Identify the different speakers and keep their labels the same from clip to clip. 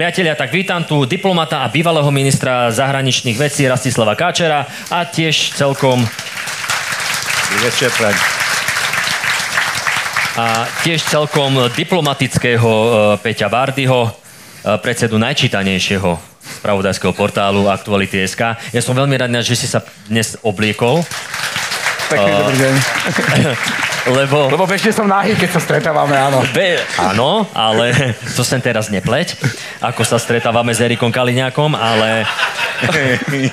Speaker 1: Priatelia, tak vítam tu diplomata a bývalého ministra zahraničných vecí Rastislava Káčera a tiež celkom...
Speaker 2: Večer,
Speaker 1: a tiež celkom diplomatického e, Peťa Bardyho, e, predsedu najčítanejšieho spravodajského portálu Aktuality.sk. Ja som veľmi rád, že si sa dnes obliekol.
Speaker 3: Pekný dobrý deň.
Speaker 1: Lebo...
Speaker 3: Lebo bežne som nahý, keď sa stretávame, áno.
Speaker 1: Be, áno, ale to sem teraz nepleť, ako sa stretávame s Erikom Kaliňákom, ale...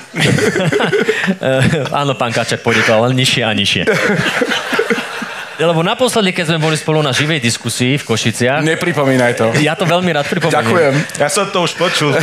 Speaker 1: áno, pán Kačak, pôjde to ale nižšie a nižšie. Lebo naposledy, keď sme boli spolu na živej diskusii v Košiciach...
Speaker 3: Nepripomínaj to.
Speaker 1: Ja to veľmi rád pripomínam.
Speaker 3: Ďakujem.
Speaker 2: Ja som to už počul.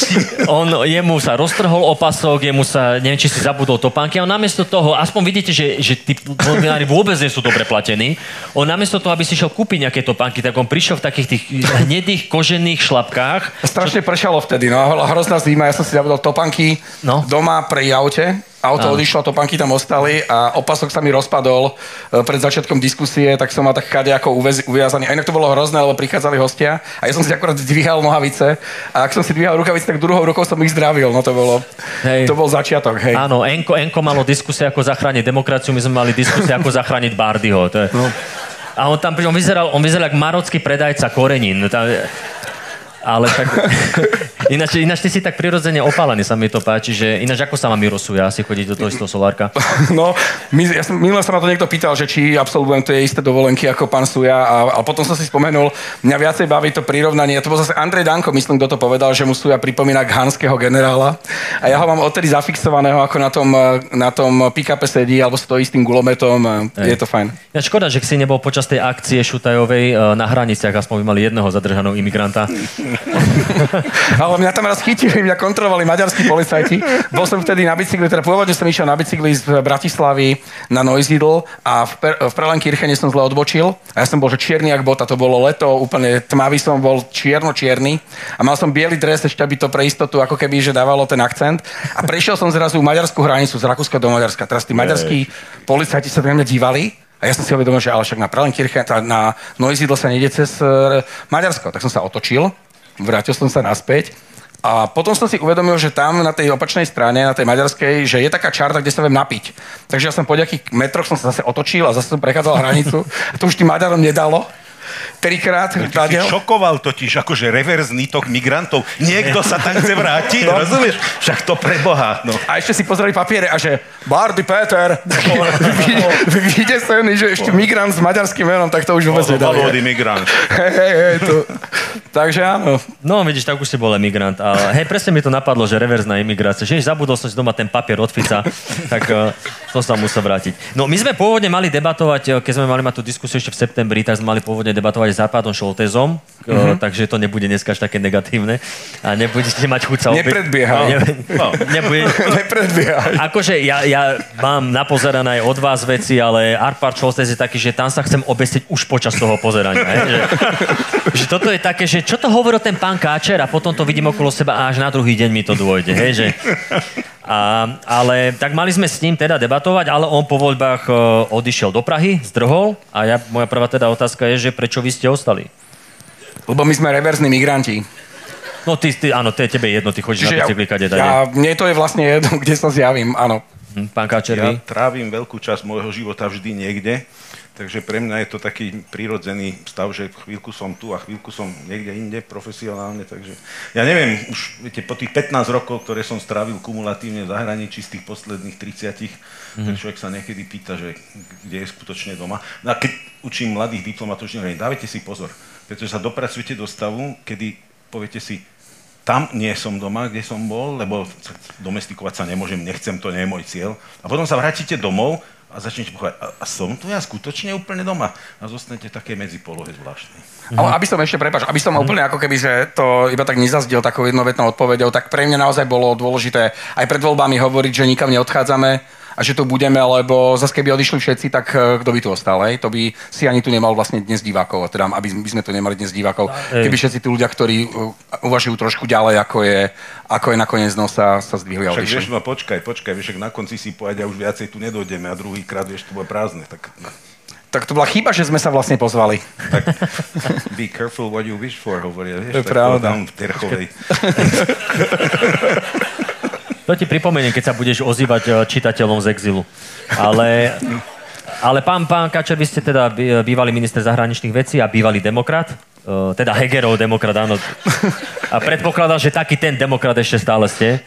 Speaker 1: on, jemu sa roztrhol opasok, jemu sa, neviem, či si zabudol topánky a on namiesto toho, aspoň vidíte, že, že tí novinári vôbec nie sú dobre platení, on namiesto toho, aby si šiel kúpiť nejaké topánky, tak on prišiel v takých tých hnedých kožených šlapkách.
Speaker 3: Strašne pršalo vtedy, no hrozná zima, ja som si zabudol topánky no? doma pri aute Auto Áno. odišlo, topánky tam ostali a opasok sa mi rozpadol e, pred začiatkom diskusie, tak som mal tak chade ako uviazaný. A inak to bolo hrozné, lebo prichádzali hostia a ja som si akorát zdvíhal nohavice a ak som si dvíhal rukavice, tak druhou rukou som ich zdravil. No to bolo, hej. to bol začiatok. Hej.
Speaker 1: Áno, Enko, Enko malo diskusie, ako zachrániť demokraciu, my sme mali diskusie, ako zachrániť Bardyho. To je... no. A on tam on vyzeral, on vyzeral ako marocký predajca korenín. Tam, ale tak... ináč, ináč ty si tak prirodzene opálený, sa mi to páči, že ináč ako sa vám vyrosuje asi chodiť do toho istého solárka?
Speaker 3: No, my, ja som, minule sa ma to niekto pýtal, že či absolvujem tie isté dovolenky ako pán Suja a, a potom som si spomenul, mňa viacej baví to prirovnanie, to bol zase Andrej Danko, myslím, kto to povedal, že mu Suja pripomína hanského generála a ja ho mám odtedy zafixovaného, ako na tom, na tom pick-upe sedí alebo stojí s tým gulometom, je to fajn.
Speaker 1: Ja škoda, že si nebol počas tej akcie Šutajovej eh, na hraniciach, aspoň by mali jedného zadržaného imigranta.
Speaker 3: Ale mňa tam raz chytili, mňa kontrolovali maďarskí policajti. Bol som vtedy na bicykli, teda pôvodne som išiel na bicykli z Bratislavy na Neusiedl a v, per, v Prelenkirchene som zle odbočil. A ja som bol, že čierny jak bota, to bolo leto, úplne tmavý som bol, čierno-čierny. A mal som biely dres, ešte aby to pre istotu, ako keby, že dávalo ten akcent. A prešiel som zrazu maďarskú hranicu z Rakúska do Maďarska. Teraz tí maďarskí policajti sa na mňa dívali a ja som si uvedomil, že ale však na Prelenkirchen, na Neusiedl sa nejde cez uh, Maďarsko. Tak som sa otočil vrátil som sa naspäť a potom som si uvedomil, že tam na tej opačnej strane, na tej maďarskej, že je taká čarta, kde sa viem napiť. Takže ja som po nejakých metroch som sa zase otočil a zase som prechádzal hranicu. A to už tým Maďarom nedalo trikrát.
Speaker 2: No, ty si šokoval totiž, akože reverzný tok migrantov. Niekto sa tam chce vrátiť, no. rozumieš? Však to preboha. No.
Speaker 3: A ešte si pozreli papiere a že Bardy Peter, vyjde sen, že ešte migrant s maďarským menom, tak to už vôbec no,
Speaker 2: nedali. migrant.
Speaker 3: Hej, hej, hej, to. Takže áno.
Speaker 1: No, vidíš, tak už si bol emigrant. A hej, presne mi to napadlo, že reverzná imigrácia. Že zabudol som si doma ten papier od Fica, tak uh, to sa musel vrátiť. No, my sme pôvodne mali debatovať, eh, keď sme mali mať tú diskusiu ešte v septembri, tak sme mali pôvodne debatovať s Západom Šoltezom, mm-hmm. takže to nebude dneska až také negatívne a nebudete mať chuť sa
Speaker 3: opäť... Nepredbiehaj.
Speaker 1: Ne, no, nebude...
Speaker 3: Nepredbiehaj.
Speaker 1: Akože ja, ja mám napozerané aj od vás veci, ale Arpad Šoltez je taký, že tam sa chcem obesiť už počas toho pozerania. He? Že, že toto je také, že čo to hovoril ten pán Káčer a potom to vidím okolo seba a až na druhý deň mi to dôjde. Hej? Že, a, ale tak mali sme s ním teda debatovať, ale on po voľbách e, odišiel do Prahy, zdrhol a ja, moja prvá teda otázka je, že prečo vy ste ostali?
Speaker 3: Lebo my sme reverzní migranti.
Speaker 1: No ty, ty áno, to je tebe jedno, ty chodíš Čiže na bicykli, kade
Speaker 3: ja, Mne to je vlastne jedno, kde sa zjavím, áno.
Speaker 1: Hm, pán Káčer,
Speaker 2: Ja trávim veľkú časť môjho života vždy niekde Takže pre mňa je to taký prírodzený stav, že chvíľku som tu a chvíľku som niekde inde profesionálne, takže ja neviem, už viete, po tých 15 rokov, ktoré som strávil kumulatívne v zahraničí z tých posledných 30, mm-hmm. tak človek sa niekedy pýta, že kde je skutočne doma. No a keď učím mladých diplomatov, že dávajte si pozor, pretože sa dopracujete do stavu, kedy poviete si, tam nie som doma, kde som bol, lebo domestikovať sa nemôžem, nechcem, to nie je môj cieľ. A potom sa vrátite domov a začnete povedať, a, a som tu ja skutočne úplne doma. A zostanete také medzi polohe zvláštnej.
Speaker 3: Ale aby som ešte, prepáč, aby som mm. úplne ako keby, že to iba tak nezazdiel takou jednovetnou odpovedou, tak pre mňa naozaj bolo dôležité aj pred voľbami hovoriť, že nikam neodchádzame, a že tu budeme, lebo zase keby odišli všetci, tak eh, kto by tu ostal, hej? To by si ani tu nemal vlastne dnes divákov, teda aby sme tu nemali dnes divákov. Keby všetci tí ľudia, ktorí eh, uvažujú trošku ďalej, ako je, ako je nakoniec no, sa, sa zdvihli a odišli.
Speaker 2: Však vieš, no počkaj, počkaj, vieš, na konci si povedia, už viacej tu nedojdeme a druhýkrát, vieš, to bude prázdne. Tak...
Speaker 3: tak to bola chyba, že sme sa vlastne pozvali.
Speaker 2: Tak, be careful what you wish for, hovoria.
Speaker 3: To je
Speaker 2: Vieš, tak
Speaker 3: pravda.
Speaker 2: tam v Terchovej.
Speaker 1: To ti pripomeniem, keď sa budeš ozývať e, čitateľom z exilu. Ale, ale pán, pán Kačer, vy ste teda bý- bývalý minister zahraničných vecí a bývalý demokrat. Teda Hegerov demokrat, áno. A predpokladám, že taký ten demokrat ešte stále ste.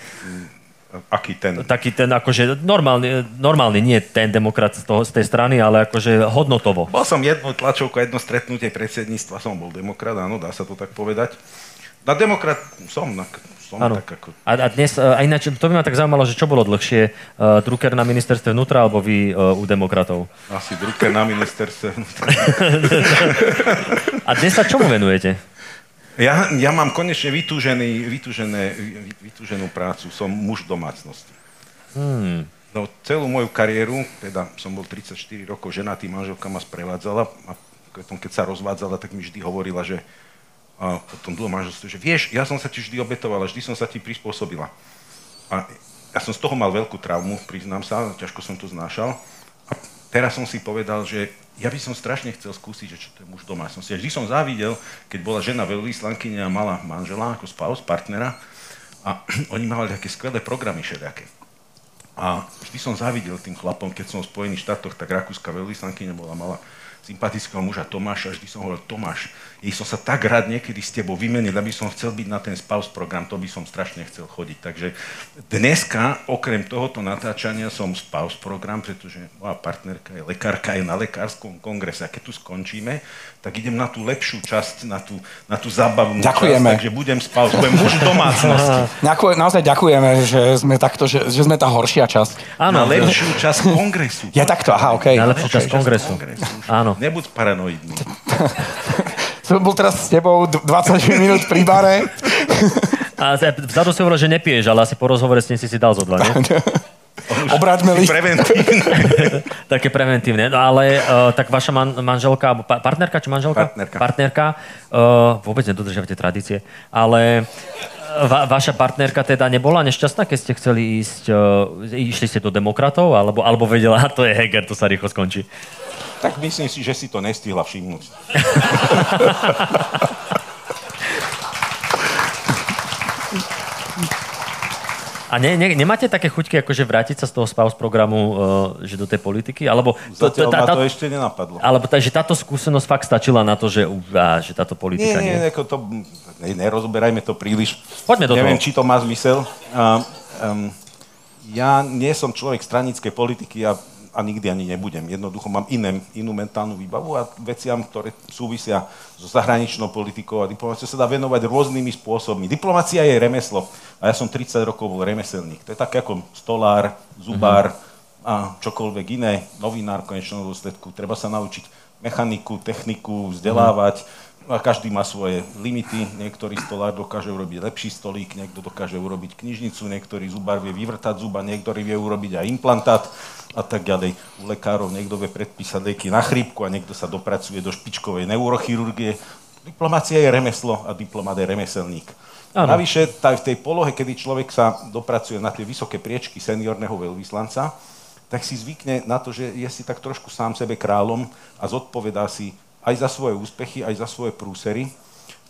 Speaker 2: Aký ten?
Speaker 1: Taký ten akože normálny, normálny nie ten demokrat z, toho, z tej strany, ale akože hodnotovo.
Speaker 2: Bol som jednu tlačovku, jedno stretnutie predsedníctva, som bol demokrat, áno, dá sa to tak povedať. Na demokrat som, na, som
Speaker 1: Áno.
Speaker 2: tak ako...
Speaker 1: A, a dnes, e, a ináč, to by ma tak zaujímalo, že čo bolo dlhšie, uh, Drucker na ministerstve vnútra alebo vy uh, u demokratov?
Speaker 2: Asi Drucker na ministerstve.
Speaker 1: A dnes sa čomu venujete?
Speaker 2: Ja, ja mám konečne vytúžený, vytúžené, vy- vytúženú prácu. Som muž domácnosti.
Speaker 1: Hmm.
Speaker 2: No, celú moju kariéru, teda som bol 34 rokov ženatý, manželka ma sprevádzala a keď sa rozvádzala, tak mi vždy hovorila, že a po tom dlhom manželstve, že vieš, ja som sa ti vždy obetovala, vždy som sa ti prispôsobila. A ja som z toho mal veľkú traumu, priznám sa, ťažko som to znášal. A teraz som si povedal, že ja by som strašne chcel skúsiť, že čo to je muž domácnosti. A vždy som závidel, keď bola žena veľvyslankyňa a mala manžela ako spouse, partnera, a oni mali také skvelé programy všelijaké. A vždy som závidel tým chlapom, keď som v Spojených štátoch, tak rakúska veľvyslankyňa bola mala sympatického muža Tomáša, vždy som hovoril, Tomáš, jej som sa tak rád niekedy s tebou vymenil, aby som chcel byť na ten spouse program, to by som strašne chcel chodiť. Takže dneska, okrem tohoto natáčania, som spouse program, pretože moja partnerka je lekárka, je na lekárskom kongrese a keď tu skončíme, tak idem na tú lepšiu časť, na tú, na tú zábavnú
Speaker 3: Ďakujeme.
Speaker 2: časť, takže budem spouse, budem muž domácnosti.
Speaker 3: Ďakujem, naozaj ďakujeme, že sme takto, že, že sme tá horšia časť.
Speaker 2: na
Speaker 1: Áno,
Speaker 2: lepšiu časť kongresu.
Speaker 3: Ja takto, aha, okej.
Speaker 1: najlepšiu časť kongresu.
Speaker 2: Kongresu.
Speaker 1: Áno.
Speaker 2: Nebuď paranoidný.
Speaker 3: Som bol teraz s tebou d- 20 minút pri bare.
Speaker 1: A vzadu si hovoril, že nepiješ, ale asi po rozhovore s ním si si dal zo dva, nie?
Speaker 3: Obráťme list.
Speaker 2: Preventívne.
Speaker 1: Také preventívne. No ale uh, tak vaša man, manželka, alebo pa, partnerka či manželka?
Speaker 2: Partnerka.
Speaker 1: Partnerka. Uh, vôbec nedodržiavate tradície. Ale uh, va, vaša partnerka teda nebola nešťastná, keď ste chceli ísť, uh, išli ste do demokratov, alebo, alebo vedela, "A, to je Heger, to sa rýchlo skončí.
Speaker 2: Tak myslím si, že si to nestihla všimnúť.
Speaker 1: A ne, ne, nemáte také chuťky, akože vrátiť sa z toho spouse programu, uh, že do tej politiky? Alebo,
Speaker 2: Zatiaľ
Speaker 1: tá-
Speaker 2: ma
Speaker 1: tá-
Speaker 2: to ešte nenapadlo.
Speaker 1: alebo tá, že táto skúsenosť fakt stačila na to, že, uh, že táto
Speaker 2: Nie,
Speaker 1: politika
Speaker 2: nie,
Speaker 1: nie?
Speaker 2: ako to, ne, nerozoberajme to príliš.
Speaker 1: Poďme do
Speaker 2: Neviem,
Speaker 1: toho.
Speaker 2: či to má zmysel. Uh, um, ja nie som človek stranickej politiky a, a nikdy ani nebudem. Jednoducho mám iné, inú mentálnu výbavu a veciam, ktoré súvisia so zahraničnou politikou a diplomáciou sa dá venovať rôznymi spôsobmi. Diplomácia je remeslo a ja som 30 rokov bol remeselník. To je tak ako stolár, zubár a čokoľvek iné, novinár v konečnom dôsledku. Treba sa naučiť mechaniku, techniku, vzdelávať. A každý má svoje limity. Niektorý stolár dokáže urobiť lepší stolík, niekto dokáže urobiť knižnicu, niektorý zubár vie vyvrtať zuba, niektorý vie urobiť aj implantát a tak ďalej. U lekárov niekto vie predpísať lieky na chrípku a niekto sa dopracuje do špičkovej neurochirurgie. Diplomácia je remeslo a diplomat je remeselník.
Speaker 1: Áno.
Speaker 2: Navyše, tá- v tej polohe, kedy človek sa dopracuje na tie vysoké priečky seniorného veľvyslanca, tak si zvykne na to, že je si tak trošku sám sebe kráľom a zodpovedá si aj za svoje úspechy, aj za svoje prúsery.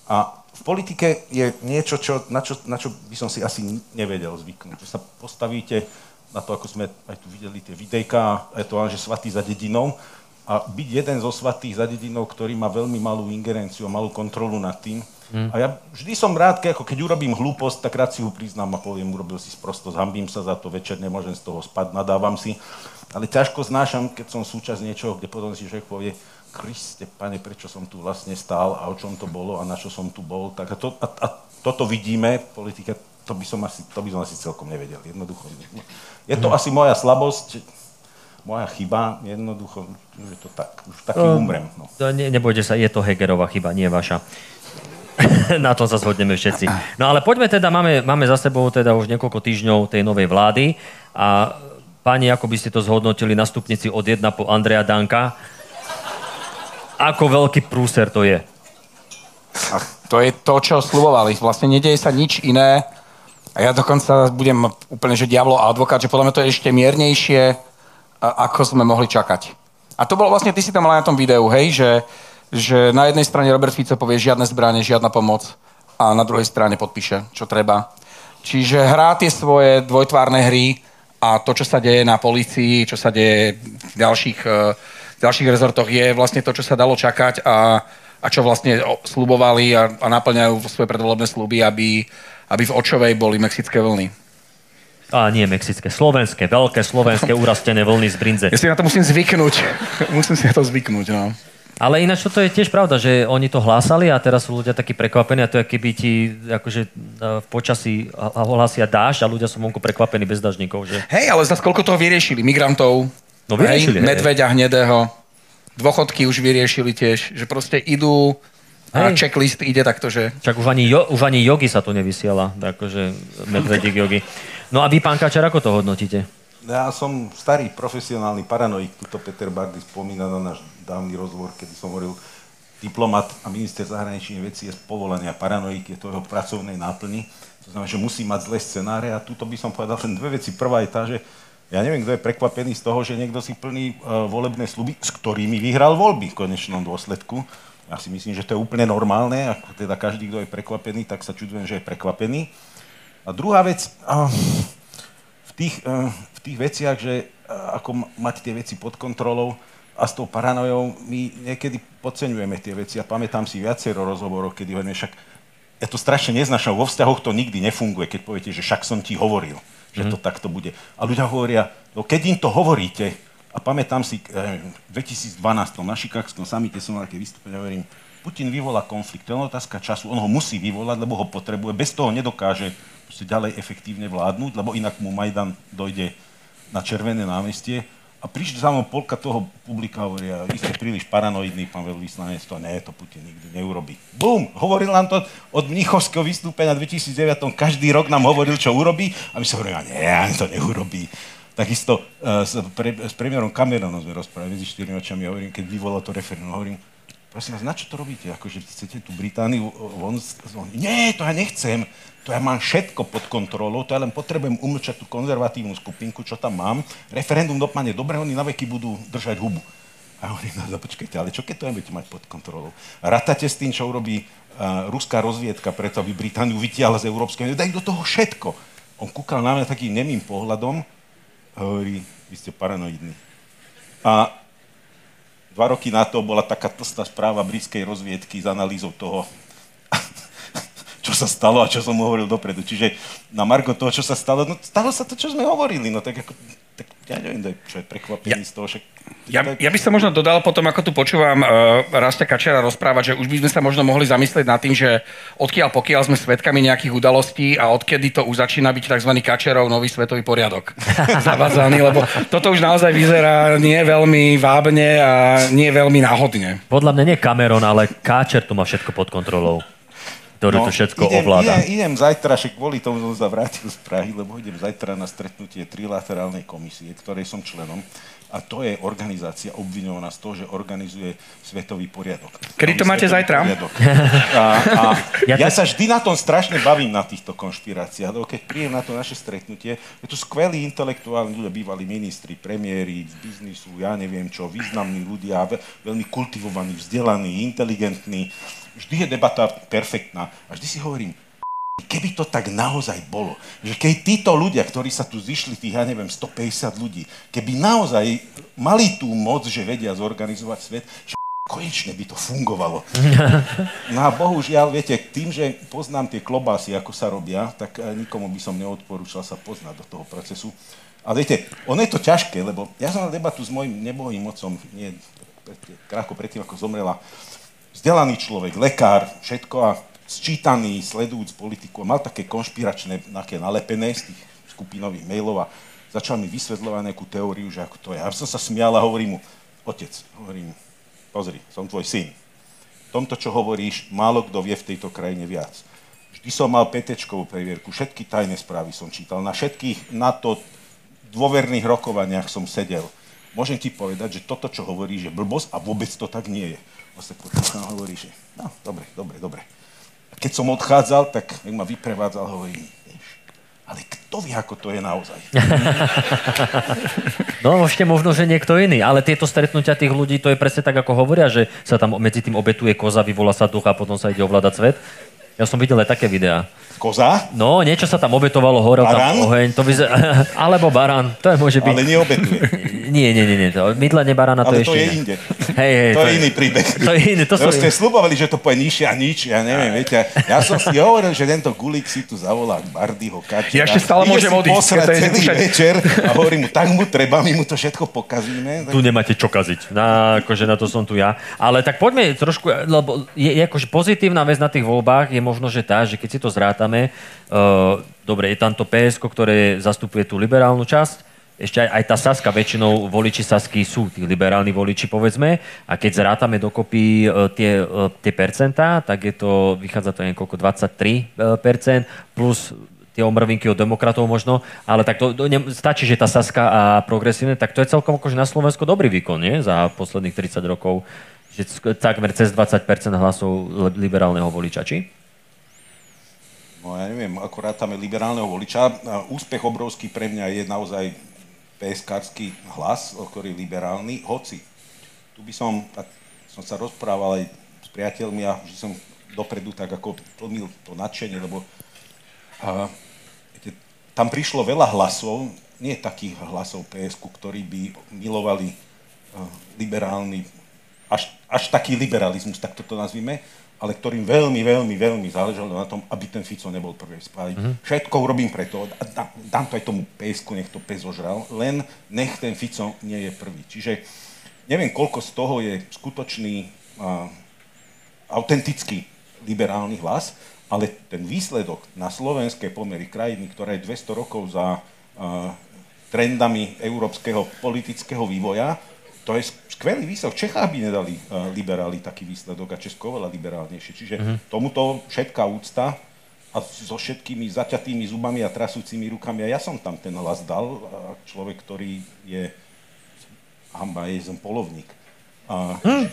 Speaker 2: A v politike je niečo, čo, na, čo, na čo by som si asi nevedel zvyknúť. Že sa postavíte na to, ako sme aj tu videli tie videjka, je to že svatý za dedinou, a byť jeden zo svatých za dedinou, ktorý má veľmi malú ingerenciu malú kontrolu nad tým. A ja vždy som rád, keď, ako keď urobím hlúposť, tak rád si ho priznám a poviem, urobil si sprosto, zhambím sa za to, večer nemôžem z toho spať, nadávam si. Ale ťažko znášam, keď som súčasť niečoho, kde potom si človek povie, Kriste, pane, prečo som tu vlastne stál a o čom to bolo a na čo som tu bol. Tak a, to, a, a toto vidíme v politike, to by, som asi, to by som asi celkom nevedel. Jednoducho. Je to asi moja slabosť, moja chyba, jednoducho, že to tak, už taký umrem. No.
Speaker 1: To Ne, nebojte sa, je to Hegerová chyba, nie vaša. Na tom sa zhodneme všetci. No ale poďme teda, máme, máme za sebou teda už niekoľko týždňov tej novej vlády a páni, ako by ste to zhodnotili na stupnici od 1 po Andreja Danka, ako veľký prúser to je?
Speaker 3: To je to, čo slubovali. Vlastne nedieje sa nič iné. A ja dokonca budem úplne, že diablo a advokát, že podľa mňa to je ešte miernejšie, ako sme mohli čakať. A to bolo vlastne, ty si tam mal na tom videu, hej, že, že na jednej strane Robert Fico povie žiadne zbranie, žiadna pomoc a na druhej strane podpíše, čo treba. Čiže hrá tie svoje dvojtvárne hry a to, čo sa deje na policii, čo sa deje v ďalších, eh, v ďalších rezortoch, je vlastne to, čo sa dalo čakať a, a čo vlastne slubovali a, a naplňajú svoje predvolebné sluby, aby, aby v Očovej boli mexické vlny.
Speaker 1: A nie mexické, slovenské, veľké slovenské urastené vlny z brinze.
Speaker 3: Ja si na to musím zvyknúť. musím si na to zvyknúť, no.
Speaker 1: Ale ináč toto je tiež pravda, že oni to hlásali a teraz sú ľudia takí prekvapení a to je, keby ti akože e, v počasí hlásia dážď a ľudia sú vonku prekvapení bez dažníkov, že?
Speaker 3: Hej, ale zase koľko toho vyriešili? Migrantov,
Speaker 1: no, vyriešili, hej,
Speaker 3: medveďa hnedého, dôchodky už vyriešili tiež, že proste idú a hej. checklist ide takto, že...
Speaker 1: Čak už ani, jo, už ani jogi sa to nevysiela, akože medvedík jogi. No a vy, pán Kačer, ako to hodnotíte?
Speaker 2: Ja som starý profesionálny paranoik, tuto Peter Bardy spomína na náš dávny rozhovor, kedy som hovoril, diplomat a minister zahraničných vecí je z povolania paranoik, je to jeho pracovnej náplni. To znamená, že musí mať zlé scenáre a tuto by som povedal len dve veci. Prvá je tá, že ja neviem, kto je prekvapený z toho, že niekto si plní uh, volebné sluby, s ktorými vyhral voľby v konečnom dôsledku. Ja si myslím, že to je úplne normálne, a teda každý, kto je prekvapený, tak sa čudujem, že je prekvapený. A druhá vec, v, tých, uh, v tých veciach, že uh, ako mať tie veci pod kontrolou, a s tou paranojou my niekedy podceňujeme tie veci a pamätám si viacero rozhovorov, kedy hovoríme, však ja to strašne neznášam, vo vzťahoch to nikdy nefunguje, keď poviete, že však som ti hovoril, že mm. to takto bude. A ľudia hovoria, no keď im to hovoríte, a pamätám si, v 2012 na Šikákskom samite som mal také vystúpenie, hovorím, Putin vyvolá konflikt, to je otázka času, on ho musí vyvolať, lebo ho potrebuje, bez toho nedokáže ďalej efektívne vládnuť, lebo inak mu Majdan dojde na červené námestie. A prišli za mnou polka toho publika hovoria, vy ste príliš paranoidní, pán veľvyslanec, to nie, to Putin nikdy neurobi. Bum! Hovoril nám to od Mnichovského vystúpenia 2009, každý rok nám hovoril, čo urobí. A my sa hovoríme, nie, to neurobí. Takisto uh, s, pre, s premiérom Cameronom sme rozprávali medzi štyrmi očami, hovorím, keď vyvolal to referendum, hovorím, prosím vás, na čo to robíte? Akože chcete tú Britániu von... Nie, to ja nechcem to ja mám všetko pod kontrolou, to ja len potrebujem umlčať tú konzervatívnu skupinku, čo tam mám. Referendum dopadne dobre, oni na veky budú držať hubu. A hovorím, no, počkajte, ale čo keď to nebudete mať pod kontrolou? Ratate s tým, čo urobí uh, ruská rozviedka, preto aby Britániu vytiahla z Európskej únie, daj do toho všetko. On kúkal na mňa takým nemým pohľadom hovorí, vy ste paranoidní. A dva roky na to bola taká tlstá správa britskej rozviedky s analýzou toho, čo sa stalo a čo som hovoril dopredu. Čiže na Margo toho, čo sa stalo, no stalo sa to, čo sme hovorili, no tak ako, tak ja neviem, čo je prekvapený ja, z toho, však...
Speaker 3: Ja, ja by som možno dodal potom, ako tu počúvam uh, Rastia Kačera rozprávať, že už by sme sa možno mohli zamyslieť nad tým, že odkiaľ pokiaľ sme svedkami nejakých udalostí a odkedy to už začína byť tzv. Kačerov nový svetový poriadok zavádzaný, lebo toto už naozaj vyzerá nie veľmi vábne a nie veľmi náhodne.
Speaker 1: Podľa mňa nie Cameron, ale Káčer tu má všetko pod kontrolou ktorý no, to všetko
Speaker 2: idem,
Speaker 1: ovláda.
Speaker 2: Idem, idem zajtra, však kvôli tomu som sa vrátil z Prahy, lebo idem zajtra na stretnutie trilaterálnej komisie, ktorej som členom. A to je organizácia obviňovaná z toho, že organizuje svetový poriadok.
Speaker 3: Kedy to máte zajtra?
Speaker 2: A, a ja, ja sa vždy na tom strašne bavím na týchto konšpiráciách, lebo keď príjem na to naše stretnutie, je tu skvelí intelektuálni ľudia, bývalí ministri, premiéry z biznisu, ja neviem čo, významní ľudia, veľmi kultivovaní, vzdelaní, inteligentní vždy je debata perfektná. A vždy si hovorím, keby to tak naozaj bolo, že keď títo ľudia, ktorí sa tu zišli, tých, ja neviem, 150 ľudí, keby naozaj mali tú moc, že vedia zorganizovať svet, že konečne by to fungovalo. No a bohužiaľ, viete, tým, že poznám tie klobásy, ako sa robia, tak eh, nikomu by som neodporúčal sa poznať do toho procesu. Ale viete, ono je to ťažké, lebo ja som na debatu s mojim nebohým mocom, nie, krátko predtým, ako zomrela, vzdelaný človek, lekár, všetko a sčítaný, sledujúc politiku, mal také konšpiračné, také nalepené z tých skupinových mailov a začal mi vysvetľovať nejakú teóriu, že ako to je. Ja som sa smial a hovorím mu, otec, hovorím, pozri, som tvoj syn. V tomto, čo hovoríš, málo kto vie v tejto krajine viac. Vždy som mal petečkovú previerku, všetky tajné správy som čítal, na všetkých na to dôverných rokovaniach som sedel. Môžem ti povedať, že toto, čo hovoríš, je blbosť a vôbec to tak nie je. Vlastne potom že no, dobre, dobre, dobre. Keď som odchádzal, tak ma vyprevádzal, hovorí, ale kto vie, ako to je naozaj.
Speaker 1: No ešte možno, že niekto iný, ale tieto stretnutia tých ľudí, to je presne tak, ako hovoria, že sa tam medzi tým obetuje koza, vyvolá sa duch a potom sa ide ovládať svet. Ja som videl aj také videá.
Speaker 2: Koza,
Speaker 1: No, niečo sa tam obetovalo, horel
Speaker 2: Barán?
Speaker 1: tam oheň, to vyzer... alebo barán, to je môže byť.
Speaker 2: ale neobetuje.
Speaker 1: Nie, nie, nie, nie, to mydlenie barána to
Speaker 2: Ale
Speaker 1: je
Speaker 2: to je inde.
Speaker 1: Hej, hej,
Speaker 2: To je iný príbeh.
Speaker 1: To je iný, to sú...
Speaker 2: Proste slubovali, že to poje nižšie a nič, ja neviem, viete. Ja som si hovoril, že tento Gulík si tu zavolá Bardyho Kačera.
Speaker 3: Ja ešte stále
Speaker 2: Ide
Speaker 3: môžem
Speaker 2: si
Speaker 3: odísť, to je
Speaker 2: celý
Speaker 3: však-
Speaker 2: večer a hovorím mu, tak mu treba, my mu to všetko pokazíme.
Speaker 1: tu nemáte čo kaziť. Na, akože na to som tu ja. Ale tak poďme trošku, lebo je, je akože pozitívna vec na tých voľbách je možno, že tá, že keď si to zrátame, uh, dobre, je tam to PSK, ktoré zastupuje tú liberálnu časť, ešte aj, aj tá Saska, väčšinou voliči Sasky sú tí liberálni voliči, povedzme, a keď zrátame dokopy uh, tie, uh, tie percentá, tak je to, vychádza to niekoľko 23 uh, percent, plus tie omrvinky od demokratov možno, ale tak to, to ne, stačí, že tá Saska a progresívne, tak to je celkom akože na Slovensku dobrý výkon, nie? Za posledných 30 rokov, že takmer cez 20% hlasov li- liberálneho voliča, či?
Speaker 2: No ja neviem, akorát tam je liberálneho voliča. Úspech obrovský pre mňa je naozaj PSK-ský hlas, ktorý je liberálny, hoci tu by som, tak som sa rozprával aj s priateľmi a že som dopredu tak ako plnil to nadšenie, lebo a, viete, tam prišlo veľa hlasov, nie takých hlasov PSK, ktorí by milovali a, liberálny, až, až taký liberalizmus, tak toto nazvime, ale ktorým veľmi, veľmi, veľmi záležalo na tom, aby ten Fico nebol prvý spáliť. Mm-hmm. Všetko urobím preto, a dá, dám to aj tomu PSK, nech to pes ožral, len nech ten Fico nie je prvý. Čiže neviem, koľko z toho je skutočný, a, autentický liberálny hlas, ale ten výsledok na slovenské pomery krajiny, ktorá je 200 rokov za a, trendami európskeho politického vývoja, to je skvelý výsledok. Čechách by nedali uh, liberáli taký výsledok a Česko oveľa liberálnejšie. Čiže uh-huh. tomuto všetká úcta a so všetkými zaťatými zubami a trasúcimi rukami. A ja som tam ten hlas dal. Človek, ktorý je hamba, je som polovník. A,
Speaker 1: Hm.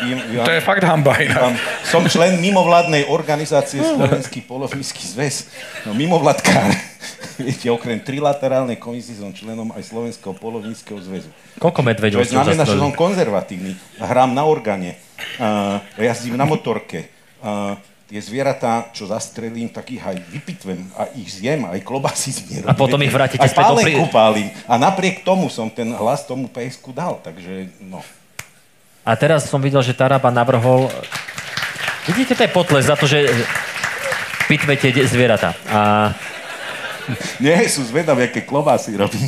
Speaker 2: viem, ja,
Speaker 3: To je fakt hamba inak.
Speaker 2: Som člen mimovládnej organizácie Slovenský polovnícky zväz. No, mimovládkár. Viete, okrem trilaterálnej komisie som členom aj Slovenského polovníckého zväzu.
Speaker 1: Koľko medveďov ste
Speaker 2: znamená, že som konzervatívny. Hrám na organe, uh, jazdím na motorke. Uh, tie zvieratá, čo zastrelím, tak ich aj vypitvem a ich zjem, aj klobasy zjem.
Speaker 1: A potom ich vrátite späť do prí-
Speaker 2: pálim. A napriek tomu som ten hlas tomu PSK dal, takže no.
Speaker 1: A teraz som videl, že Taraba navrhol... Vidíte, to je potles za to, že pitvete zvieratá. A
Speaker 2: Nie, sú zvedavé, aké klobásy robím.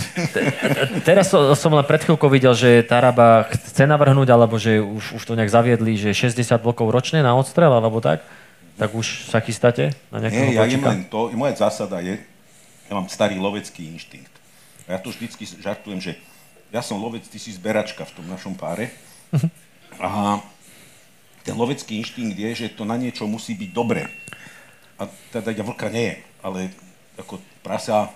Speaker 1: teraz som, som len pred chvíľkou videl, že Taraba chce navrhnúť, alebo že už, už to nejak zaviedli, že 60 blokov ročne na odstrel, alebo tak. Tak už sa chystáte na nejakého
Speaker 2: Nie, ja
Speaker 1: kočika?
Speaker 2: len to, moja zásada je, ja mám starý lovecký inštinkt. A ja to vždycky žartujem, že ja som lovec, ty si zberačka v tom našom páre. A ten lovecký inštinkt je, že to na niečo musí byť dobré. A teda ja vlka nie ale ako prasa,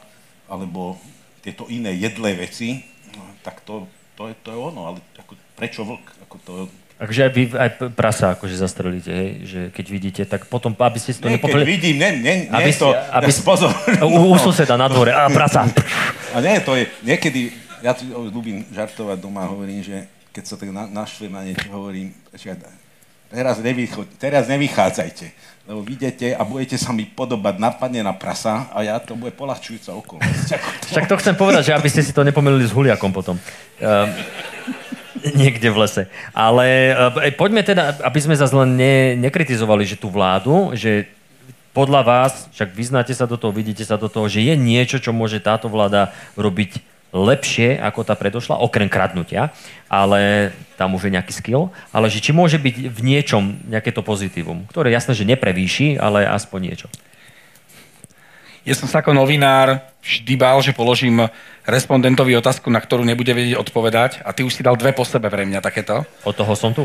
Speaker 2: alebo tieto iné jedlé veci, no, tak to, to, je, to je ono, ale ako, prečo vlk? Ako to,
Speaker 1: Takže aj vy aj prasa akože zastrelíte, hej? že keď vidíte, tak potom, aby ste si to
Speaker 2: nie, keď vidím, nie, nie, nie
Speaker 1: Aby
Speaker 2: to,
Speaker 1: aby
Speaker 2: pozor.
Speaker 1: U, u suseda na dvore, a prasa.
Speaker 2: A nie, to je, niekedy, ja tu ľúbim žartovať doma, hovorím, že keď sa tak na, naštvem na niečo, hovorím, že teraz, nevychod, teraz nevychádzajte, lebo vidíte a budete sa mi podobať napadne na prasa a ja to bude polahčujúca okolnosť.
Speaker 1: Však to chcem povedať, že aby ste si to nepomýlili s huliakom potom. Um, niekde v lese. Ale uh, poďme teda, aby sme zase len ne, nekritizovali, že tú vládu, že podľa vás, však vyznáte sa do toho, vidíte sa do toho, že je niečo, čo môže táto vláda robiť lepšie ako tá predošla, okrem kradnutia, ale tam už je nejaký skill, ale že či môže byť v niečom nejaké to pozitívum, ktoré jasné, že neprevýši, ale aspoň niečo.
Speaker 3: Ja som sa ako novinár vždy bál, že položím respondentovi otázku, na ktorú nebude vedieť odpovedať a ty už si dal dve po sebe pre mňa takéto.
Speaker 1: Od toho som tu.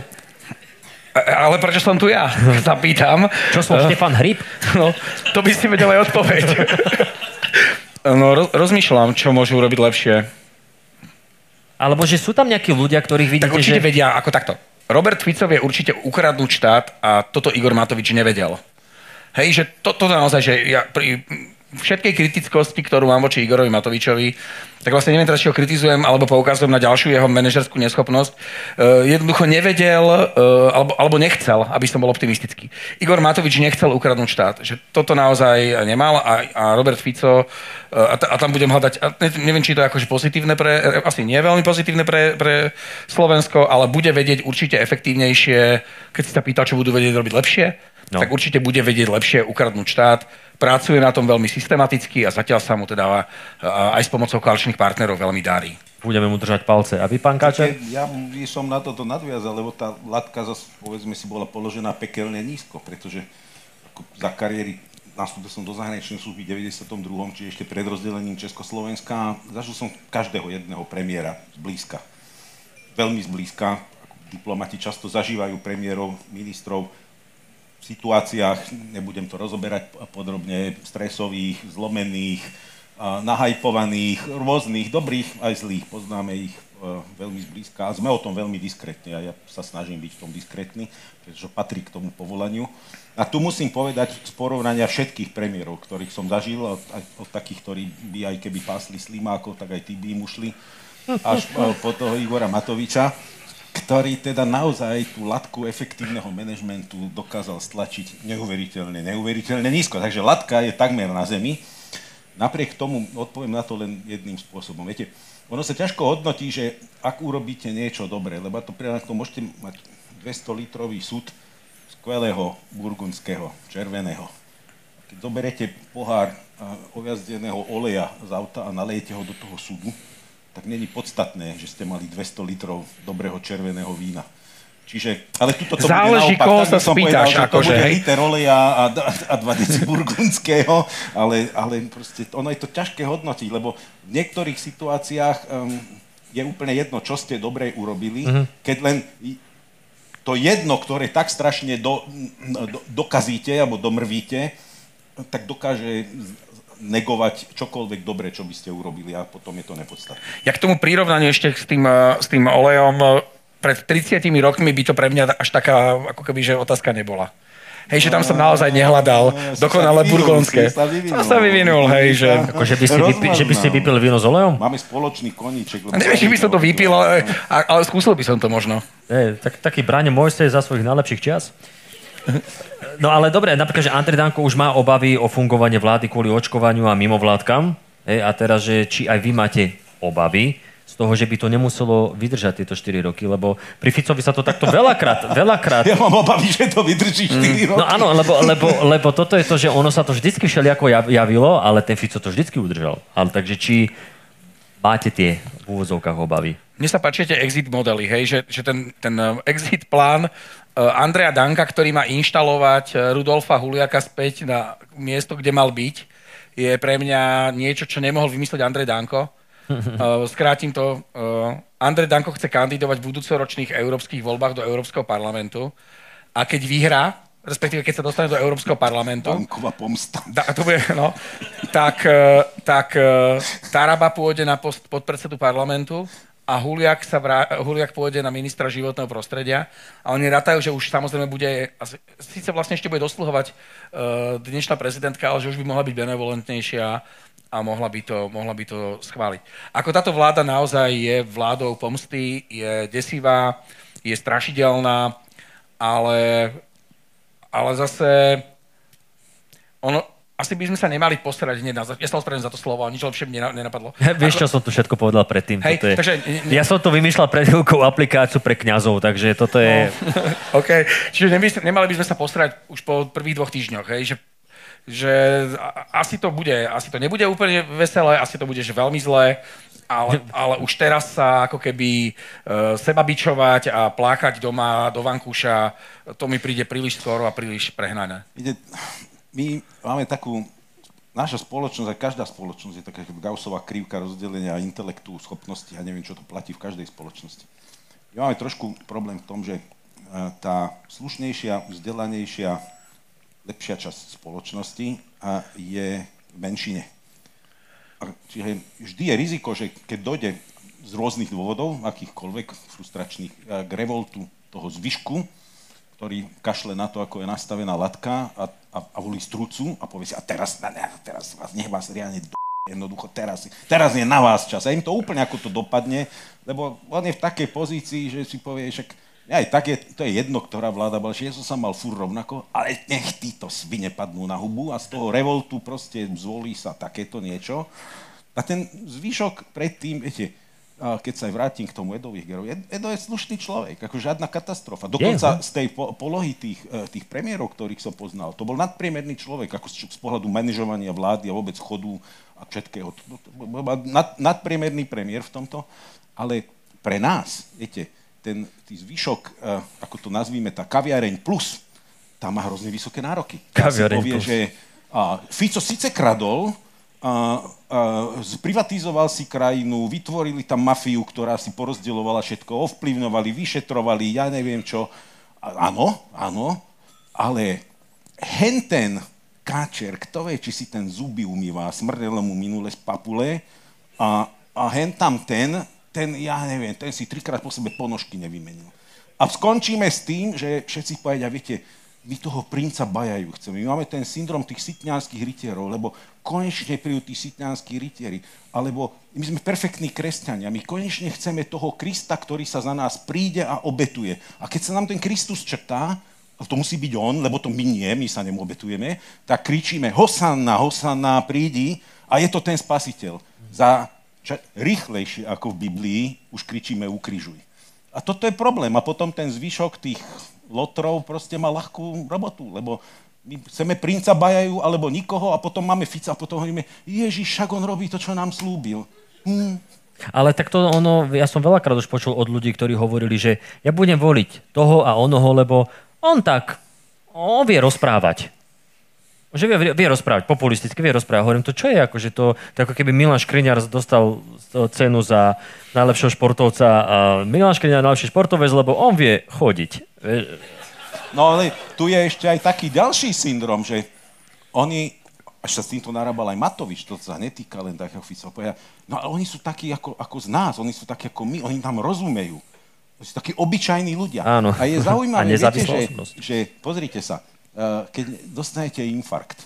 Speaker 3: Ale prečo som tu ja? Sa pýtam.
Speaker 1: Čo som,
Speaker 3: Eh,
Speaker 1: Štefan Hryb?
Speaker 3: No, to by si vedel aj odpoveď. No, ro- rozmýšľam, čo môžu urobiť lepšie.
Speaker 1: Alebo že sú tam nejakí ľudia, ktorých vidíte,
Speaker 3: Tak určite
Speaker 1: že...
Speaker 3: vedia, ako takto. Robert Fico vie určite ukradnúť štát a toto Igor Matovič nevedel. Hej, že to, toto naozaj, že ja, pri, všetkej kritickosti, ktorú mám voči Igorovi Matovičovi, tak vlastne neviem teraz, či ho kritizujem, alebo poukazujem na ďalšiu jeho manažerskú neschopnosť. Uh, jednoducho nevedel, uh, alebo, alebo nechcel, aby som bol optimistický. Igor Matovič nechcel ukradnúť štát. Že toto naozaj nemal a, a Robert Fico, uh, a, t- a tam budem hľadať, a neviem, či to je akože pozitívne pre, asi nie veľmi pozitívne pre, pre Slovensko, ale bude vedieť určite efektívnejšie, keď si sa pýtal, čo budú vedieť robiť lepšie, no. tak určite bude vedieť lepšie ukradnúť štát pracuje na tom veľmi systematicky a zatiaľ sa mu teda aj s pomocou koaličných partnerov veľmi darí.
Speaker 1: Budeme mu držať palce. A vy, pán Káčer?
Speaker 2: Ja by som na toto nadviazal, lebo tá latka, zase, povedzme si, bola položená pekelne nízko, pretože za kariéry nastúpil som do zahraničnej služby v 92. či ešte pred rozdelením Československa zažil som každého jedného premiéra zblízka. Veľmi zblízka. Diplomati často zažívajú premiérov, ministrov situáciách, nebudem to rozoberať podrobne, stresových, zlomených, nahajpovaných, rôznych, dobrých aj zlých. Poznáme ich e, veľmi zblízka a sme o tom veľmi diskrétni a ja sa snažím byť v tom diskrétny, pretože patrí k tomu povolaniu. A tu musím povedať z porovnania všetkých premiérov, ktorých som zažil, aj od takých, ktorí by aj keby pásli slimákov, tak aj tí by im ušli, až e, po toho Igora Matoviča ktorý teda naozaj tú latku efektívneho manažmentu dokázal stlačiť neuveriteľne, neuveriteľne nízko. Takže latka je takmer na zemi. Napriek tomu odpoviem na to len jedným spôsobom. Viete, ono sa ťažko hodnotí, že ak urobíte niečo dobré, lebo to pre to môžete mať 200 litrový súd skvelého burgundského, červeného. Keď zoberete pohár oviazdeného oleja z auta a nalejete ho do toho súdu, tak není podstatné, že ste mali 200 litrov dobrého červeného vína. Čiže, ale tuto to
Speaker 3: Záleží,
Speaker 2: bude naopak,
Speaker 3: koho sa spýtaš,
Speaker 2: povedal,
Speaker 3: akože,
Speaker 2: to bude liter oleja a, a, a dva deci burgundského, ale, ale proste ono je to ťažké hodnotiť, lebo v niektorých situáciách um, je úplne jedno, čo ste dobre urobili, uh-huh. keď len to jedno, ktoré tak strašne do, do, dokazíte alebo domrvíte, tak dokáže negovať čokoľvek dobre, čo by ste urobili a potom je to nepodstatné.
Speaker 3: Ja k tomu prirovnaniu ešte s tým, eh, s tým olejom, eh, pred 30 rokmi by to pre mňa až taká, ako keby, že otázka nebola. Hej, že tam som naozaj nehľadal no, dokonale burgondské. Sa vyvinul, sa vyvinul, hej, že...
Speaker 1: Ako, že by, si vypil, že by si vypil víno s olejom?
Speaker 2: Máme spoločný koníček.
Speaker 3: Neviem, že by som to vypil, ale, ale skúsil by som to možno.
Speaker 1: Je, tak, taký Braňo Mojsej za svojich najlepších čas. No ale dobre, napríklad, že Andrej Danko už má obavy o fungovanie vlády kvôli očkovaniu a mimovládkam. Hej, a teraz, že či aj vy máte obavy z toho, že by to nemuselo vydržať tieto 4 roky, lebo pri Ficovi sa to takto veľakrát, veľakrát...
Speaker 2: Ja mám obavy, že to vydrží 4 mm. roky.
Speaker 1: No áno, lebo, lebo, lebo toto je to, že ono sa to vždycky všelijako javilo, ale ten Fico to vždycky udržal. Ale takže či máte tie v úvozovkách obavy?
Speaker 3: Mne sa páči tie exit modely, hej, že, že ten, ten um, exit plán Eh, Andrea Danka, ktorý má inštalovať eh, Rudolfa Huliaka späť na miesto, kde mal byť, je pre mňa niečo, čo nemohol vymyslieť Andrej Danko. Eh, skrátim to. Andrej Danko chce kandidovať v budúcoročných európskych voľbách do Európskeho parlamentu a keď vyhrá, respektíve keď sa dostane do Európskeho parlamentu...
Speaker 2: Danková pomsta.
Speaker 3: Da, to bude, no, tak, tak Taraba pôjde na post podpredsedu parlamentu a Huliak, sa vrá, Huliak pôjde na ministra životného prostredia a oni rátajú, že už samozrejme bude, síce vlastne ešte bude dosluhovať uh, dnešná prezidentka, ale že už by mohla byť benevolentnejšia a mohla by, to, mohla by to schváliť. Ako táto vláda naozaj je vládou pomsty, je desivá, je strašidelná, ale, ale zase ono, asi by sme sa nemali posrať hneď na Ja sa ospravedlňujem za to slovo, a nič lepšie mne nenapadlo.
Speaker 1: Ja, vieš, čo som tu všetko povedal predtým. Hej, je... takže... Ja som tu vymýšľal pred chvíľkou aplikáciu pre kňazov, takže toto je...
Speaker 3: No, OK, čiže nemali by sme sa posrať už po prvých dvoch týždňoch, hej, že že asi to bude, asi to nebude úplne veselé, asi to bude že veľmi zlé, ale, ale už teraz sa ako keby uh, seba bičovať a plákať doma do vankúša, to mi príde príliš skoro a príliš prehnané.
Speaker 2: Ide, my máme takú, naša spoločnosť, a každá spoločnosť je taká Gaussová krivka rozdelenia intelektu, schopnosti a neviem, čo to platí v každej spoločnosti. My máme trošku problém v tom, že e, tá slušnejšia, vzdelanejšia, lepšia časť spoločnosti je v menšine. Čiže vždy je riziko, že keď dojde z rôznych dôvodov, akýchkoľvek frustračných, e, k revoltu toho zvyšku, ktorý kašle na to, ako je nastavená latka a, a, a volí strucu a povie si, a teraz, a teraz vás, nech vás riadne do... Jednoducho, teraz, teraz je na vás čas. A im to úplne ako to dopadne, lebo on je v takej pozícii, že si povie, však aj tak je, to je jedno, ktorá vláda bola, že som sa mal fur rovnako, ale nech títo svine padnú na hubu a z toho revoltu proste zvolí sa takéto niečo. A ten zvyšok predtým, viete, keď sa aj vrátim k tomu Edovi Hegerovi, Edo je slušný človek, ako žiadna katastrofa. Dokonca z tej polohy tých, e, tých premiérov, ktorých som poznal, to bol nadpriemerný človek, ako z, z pohľadu manažovania vlády a vôbec chodu a všetkého. Nad, nadpriemerný premiér v tomto, ale pre nás, viete, ten tý zvyšok, e, ako to nazvíme, tá kaviareň plus, tam má hrozne vysoké nároky.
Speaker 1: Kaviareň
Speaker 2: povie, plus. že a, Fico síce kradol, zprivatizoval si krajinu, vytvorili tam mafiu, ktorá si porozdeľovala všetko, ovplyvňovali, vyšetrovali, ja neviem čo. Áno, áno, ale henten káčer, kto vie, či si ten zuby umýva, smrdelo mu minule z papule a, a hen tam ten, ten, ja neviem, ten si trikrát po sebe ponožky nevymenil. A skončíme s tým, že všetci povedia, viete, my toho princa Bajajú chceme. My máme ten syndrom tých sitňanských rytierov, lebo konečne prídu tí sitňanskí rytieri. Alebo my sme perfektní kresťania. My konečne chceme toho Krista, ktorý sa za nás príde a obetuje. A keď sa nám ten Kristus črtá, a to musí byť on, lebo to my nie, my sa nemu obetujeme, tak kričíme Hosanna, Hosanna, prídi a je to ten spasiteľ. Za ča- rýchlejšie ako v Biblii už kričíme ukrižuj. A toto je problém. A potom ten zvyšok tých lotrov proste má ľahkú robotu, lebo my chceme princa Bajajú alebo nikoho a potom máme Fica a potom hovoríme, Ježiš, však on robí to, čo nám slúbil. Hm.
Speaker 1: Ale takto ono, ja som veľakrát už počul od ľudí, ktorí hovorili, že ja budem voliť toho a onoho, lebo on tak, on vie rozprávať. Že vie, vie rozprávať, populisticky vie rozprávať. Hovorím, to čo je? Akože to, to ako keby Milan Škriňar dostal cenu za najlepšieho športovca a Milan Škriňar najlepší športovec, lebo on vie chodiť.
Speaker 2: No ale tu je ešte aj taký ďalší syndrom, že oni, až sa s týmto narábal aj Matovič, to sa netýka len takého Fica, no ale oni sú takí ako, ako z nás, oni sú takí ako my, oni tam rozumejú. Oni sú takí obyčajní ľudia.
Speaker 1: Áno.
Speaker 2: A je zaujímavé, viete, že, že, pozrite sa, Eh, keď dostanete infarkt,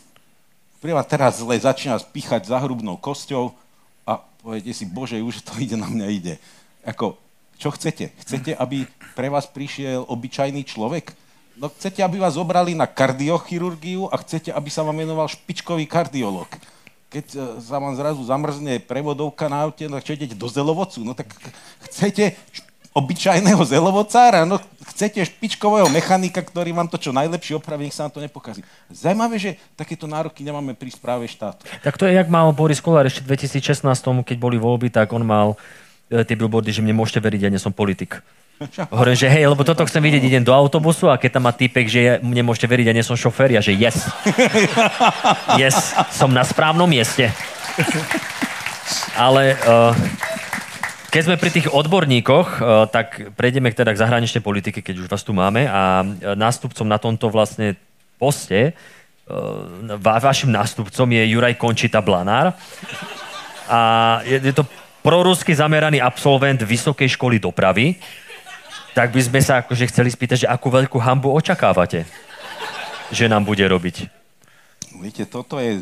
Speaker 2: Prieva teraz zle začína spíchať za hrubnou kosťou a poviete si, bože, už to ide na mňa ide. Ako, čo chcete? Chcete, aby pre vás prišiel obyčajný človek? No chcete, aby vás zobrali na kardiochirurgiu a chcete, aby sa vám menoval špičkový kardiolog. Keď eh, sa vám zrazu zamrzne prevodovka na aute, no idete do zelovocu? No tak chcete obyčajného zelovocára, no chcete špičkového mechanika, ktorý vám to čo najlepšie opraví, nech sa vám to nepokazí. Zajímavé, že takéto nároky nemáme pri správe štátu.
Speaker 1: Tak to je, jak mal Boris Kolár ešte v 2016, keď boli voľby, tak on mal e, tie billboardy, že mne môžete veriť, ja nie som politik. Hovorím, že hej, lebo toto chcem vidieť, idem do autobusu a keď tam má týpek, že ja, mne môžete veriť, ja nie som šofér, ja že yes. Yes, som na správnom mieste. Ale uh, keď sme pri tých odborníkoch, eh, tak prejdeme teda k zahraničnej politike, keď už vás tu máme. A nástupcom na tomto vlastne poste, eh, vašim nástupcom je Juraj Končita Blanár. A je, je to prorusky zameraný absolvent Vysokej školy dopravy. Tak by sme sa akože chceli spýtať, že akú veľkú hambu očakávate, že nám bude robiť?
Speaker 2: Viete, toto je,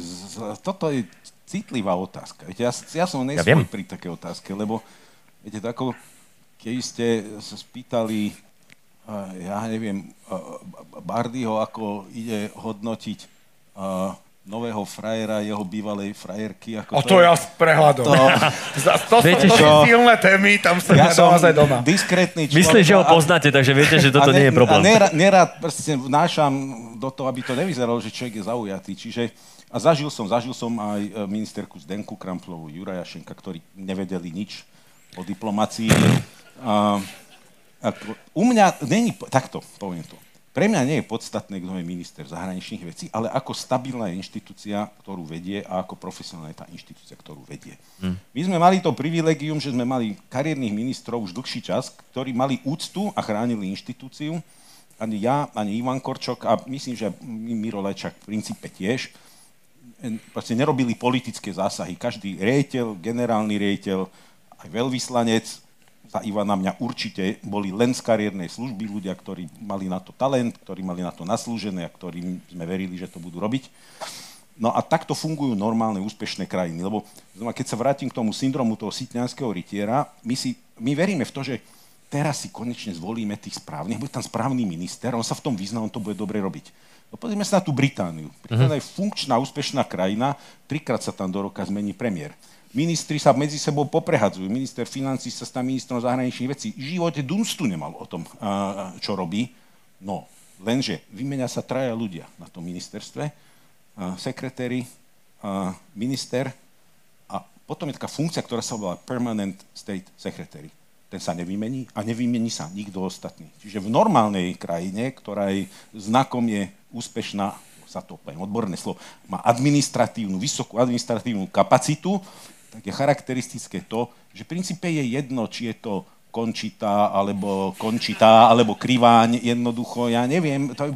Speaker 2: toto je citlivá otázka. Viete, ja, ja som nesvoj ja pri také otázke, lebo Viete, to ako keď ste sa spýtali, ja neviem, Bardyho, ako ide hodnotiť nového frajera, jeho bývalej frajerky. Ako
Speaker 3: o to, to ja s prehľadom. To, to, Viete, sú to silné témy, tam sa ja som naozaj doma.
Speaker 2: diskrétny človek.
Speaker 1: Myslím, že ho poznáte, takže viete, že toto ne, nie je problém.
Speaker 2: A nerad, nerad proste vnášam do toho, aby to nevyzeralo, že človek je zaujatý. Čiže, a zažil som, zažil som aj e, ministerku Zdenku Kramplovú, Juraja Šenka, ktorí nevedeli nič o diplomácii. A, ako, u mňa není, takto poviem to, pre mňa nie je podstatné, kto je minister zahraničných vecí, ale ako stabilná je inštitúcia, ktorú vedie a ako profesionálna je tá inštitúcia, ktorú vedie. Hmm. My sme mali to privilegium, že sme mali kariérnych ministrov už dlhší čas, ktorí mali úctu a chránili inštitúciu. Ani ja, ani Ivan Korčok a myslím, že Miro Lečak v princípe tiež. Proste nerobili politické zásahy. Každý riejiteľ, generálny riejiteľ, aj veľvyslanec za Ivana mňa určite boli len z kariérnej služby, ľudia, ktorí mali na to talent, ktorí mali na to naslúžené a ktorým sme verili, že to budú robiť. No a takto fungujú normálne úspešné krajiny, lebo keď sa vrátim k tomu syndromu toho sitňanského rytiera, my, si, my veríme v to, že teraz si konečne zvolíme tých správnych, bude tam správny minister, on sa v tom vyzná, on to bude dobre robiť. No pozrieme sa na tú Britániu. Británia uh-huh. je funkčná, úspešná krajina, trikrát sa tam do roka zmení premiér. Ministri sa medzi sebou poprehadzujú. Minister financí sa stá ministrom zahraničných vecí. V živote Dunstu nemal o tom, čo robí. No, lenže vymenia sa traja ľudia na tom ministerstve sekretári, minister a potom je taká funkcia, ktorá sa volá Permanent State Secretary. Ten sa nevymení a nevymení sa nikto ostatný. Čiže v normálnej krajine, ktorá je znakom je úspešná, sa to poviem odborné slovo, má administratívnu, vysokú administratívnu kapacitu, tak je charakteristické to, že v princípe je jedno, či je to končita, alebo končitá, alebo kriváň, jednoducho, ja neviem, to,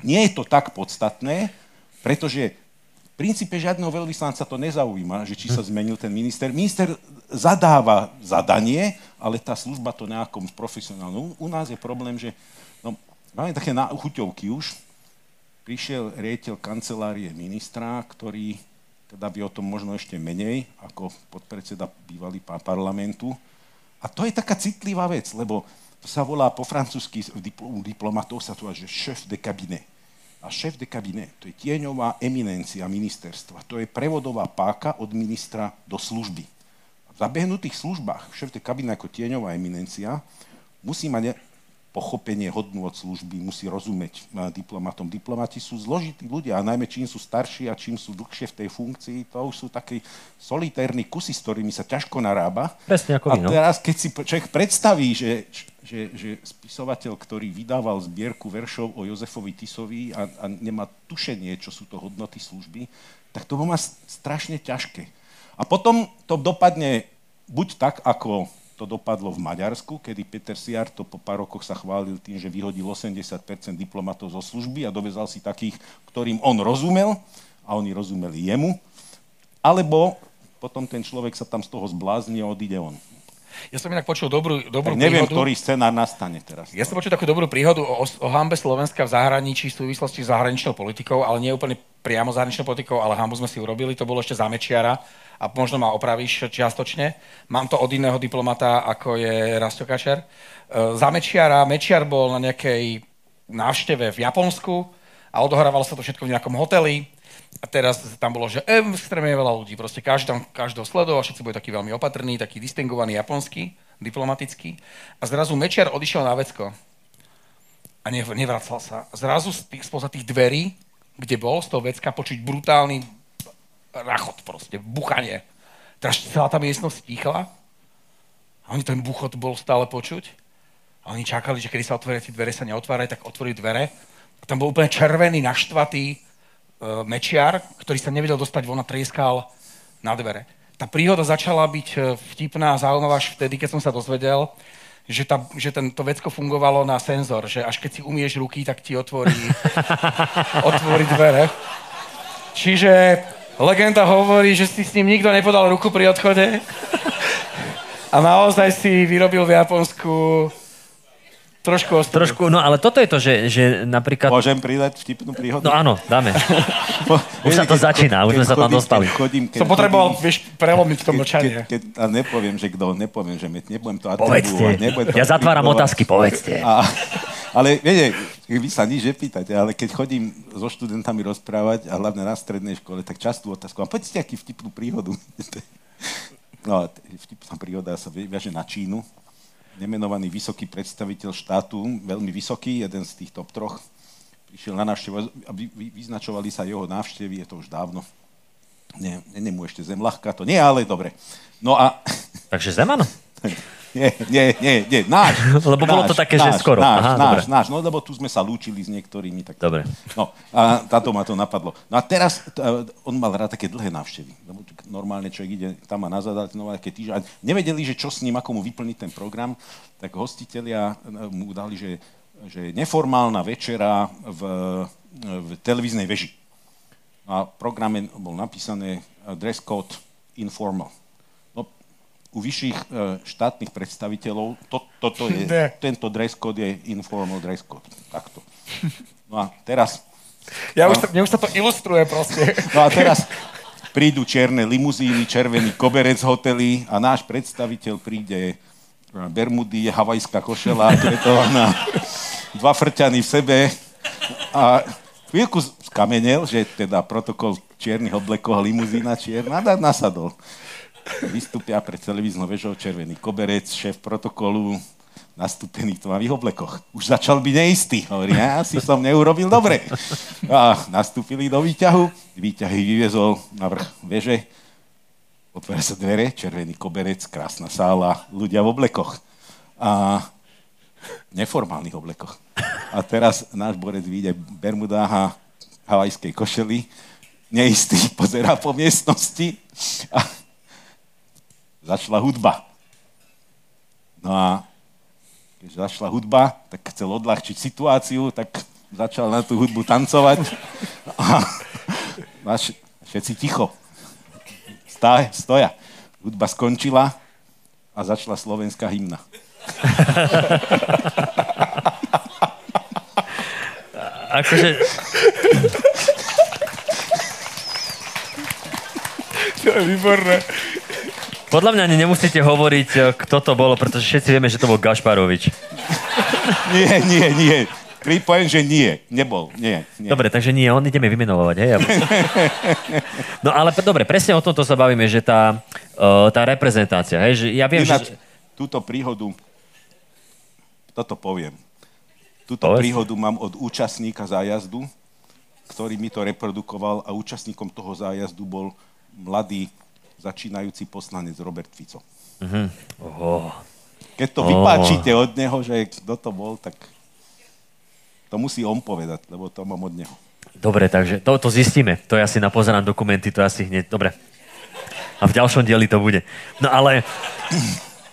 Speaker 2: nie je to tak podstatné, pretože v princípe žiadneho veľvyslanca to nezaujíma, že či sa zmenil ten minister. Minister zadáva zadanie, ale tá služba to nejakom profesionálnom. U nás je problém, že no, máme také chuťovky už. Prišiel riaditeľ kancelárie ministra, ktorý teda vie o tom možno ešte menej, ako podpredseda bývalý parlamentu. A to je taká citlivá vec, lebo to sa volá po francúzsky u diplomatov sa to že chef de cabinet a šéf de cabinet, to je tieňová eminencia ministerstva. To je prevodová páka od ministra do služby. V zabehnutých službách šéf de cabinet ako tieňová eminencia musí mať pochopenie hodnú od služby, musí rozumieť diplomatom. Diplomati sú zložití ľudia a najmä čím sú starší a čím sú dlhšie v tej funkcii, to už sú takí solitérni kusy, s ktorými sa ťažko narába.
Speaker 1: Presne ako
Speaker 2: a vy, no. teraz, keď si človek predstaví, že že, že spisovateľ, ktorý vydával zbierku veršov o Jozefovi Tisovi a, a nemá tušenie, čo sú to hodnoty služby, tak to má strašne ťažké. A potom to dopadne buď tak, ako to dopadlo v Maďarsku, kedy Peter Siar to po pár rokoch sa chválil tým, že vyhodil 80% diplomatov zo služby a dovezal si takých, ktorým on rozumel a oni rozumeli jemu. Alebo potom ten človek sa tam z toho zblázni a odíde on.
Speaker 3: Ja som inak počul dobrú, dobrú
Speaker 2: tak neviem, príhodu. ktorý scenár nastane teraz.
Speaker 3: Ja som počul takú dobrú príhodu o, o hambe Slovenska v zahraničí v súvislosti s zahraničnou politikou, ale nie úplne priamo zahraničnou politikou, ale hambu sme si urobili, to bolo ešte za Mečiara a možno ma opravíš čiastočne. Mám to od iného diplomata, ako je Rasto Kačer. E, za Mečiara, Mečiar bol na nejakej návšteve v Japonsku a odohrávalo sa to všetko v nejakom hoteli a teraz tam bolo, že extrémne veľa ľudí, proste každý tam každého sledoval, všetci boli takí veľmi opatrní, taký distingovaný japonský, diplomatický. A zrazu Mečiar odišiel na vecko a nevracal sa. Zrazu z tých, spoza tých dverí, kde bol, z toho vecka počuť brutálny rachot proste, buchanie. Teraz celá tá miestnosť tichla a oni ten buchot bol stále počuť a oni čakali, že kedy sa otvoria tie dvere, sa neotvárajú, tak otvorili dvere. A tam bol úplne červený, naštvatý, mečiar, ktorý sa nevedel dostať von a trieskal na dvere. Tá príhoda začala byť e, vtipná a zaujímavá až vtedy, keď som sa dozvedel, že, tá, že ten, to vecko fungovalo na senzor, že až keď si umieš ruky, tak ti otvorí, otvorí dvere. Čiže legenda hovorí, že si s ním nikto nepodal ruku pri odchode a naozaj si vyrobil v Japonsku Trošku ostudu.
Speaker 1: Trošku, no ale toto je to, že, že napríklad...
Speaker 2: Môžem pridať vtipnú príhodu?
Speaker 1: No áno, dáme. už sa to začína, už sme sa tam dostali.
Speaker 3: Chodím, keď Som potreboval, chodím, vieš, prelomiť to mlčanie.
Speaker 2: Keď, keď, a nepoviem, že kto, nepoviem, že nebudem to
Speaker 1: Povedzte, nebudem to ja zatváram otázky, povedzte. A,
Speaker 2: ale viete, vy sa nič nepýtate, ale keď chodím so študentami rozprávať, a hlavne na strednej škole, tak častú otázku. A povedzte, aký vtipnú príhodu. no, vtipná príhoda sa viaže na Čínu nemenovaný vysoký predstaviteľ štátu, veľmi vysoký, jeden z tých top troch, prišiel na návštevu a vy, vy, vyznačovali sa jeho návštevy, je to už dávno. Nie, nie mu ešte zem ľahká, to nie, ale dobre. No a...
Speaker 1: Takže Zemano?
Speaker 2: Nie, nie, nie, nie, náš.
Speaker 1: Lebo náš, bolo to také, náš, že skoro.
Speaker 2: Náš, Aha, náš, náš, no lebo tu sme sa lúčili s niektorými. Tak...
Speaker 1: Dobre.
Speaker 2: No a táto ma to napadlo. No a teraz, on mal rád také dlhé návštevy. Lebo normálne človek ide tam a nazad, no aké týždň. Nevedeli, že čo s ním, ako mu vyplniť ten program, tak hostitelia e, mu dali, že, že neformálna večera v, v televíznej veži. A v programe bol napísané dress code informal u vyšších e, štátnych predstaviteľov to, toto je, tento dress code je informal dress code. Takto. No a teraz,
Speaker 3: Ja už, sa, mne už sa to ilustruje proste.
Speaker 2: no a teraz prídu čierne limuzíny, červený koberec hotely a náš predstaviteľ príde e, Bermudy, havajská košela, kretovaná, dva frťany v sebe a chvíľku skamenel, že teda protokol čiernych oblekov a limuzína čierna, nasadol. Vystúpia pred televíznou vežou červený koberec, šéf protokolu, nastúpený v tmavých oblekoch. Už začal byť neistý. Hovorí, ja si som neurobil dobre. A nastúpili do výťahu. Výťahy vyviezol na vrch veže. Otvára sa dvere, červený koberec, krásna sála, ľudia v oblekoch. A neformálnych oblekoch. A teraz náš borec vyjde a havajskej košeli, neistý, pozerá po miestnosti a začala hudba. No a keď začala hudba, tak chcel odľahčiť situáciu, tak začal na tú hudbu tancovať a a vš- všetci ticho. Stá, stoja. Hudba skončila a začala slovenská hymna.
Speaker 1: Akože,
Speaker 3: To je výborné.
Speaker 1: Podľa mňa ani nemusíte hovoriť, e, kto to bolo, pretože všetci vieme, že to bol Gašparovič.
Speaker 2: Nie, nie, nie. Pri- Poviem, že nie. Nebol. Nie, nie.
Speaker 1: Dobre, takže nie, on ideme vymenovať, hej? No ale dobre, presne o tomto sa bavíme, že tá, uh, tá reprezentácia, hej? Že ja viem,
Speaker 2: Ináč,
Speaker 1: že...
Speaker 2: túto príhodu, toto poviem. Túto
Speaker 1: Povedz.
Speaker 2: príhodu mám od účastníka zájazdu, ktorý mi to reprodukoval a účastníkom toho zájazdu bol mladý začínajúci poslanec Robert Fico.
Speaker 1: Oh.
Speaker 2: Keď to vypáčite od neho, že kto to bol, tak to musí on povedať, lebo to mám od neho.
Speaker 1: Dobre, takže to, to zistíme. To ja si napozerám dokumenty, to asi hneď... Dobre. A v ďalšom dieli to bude. No ale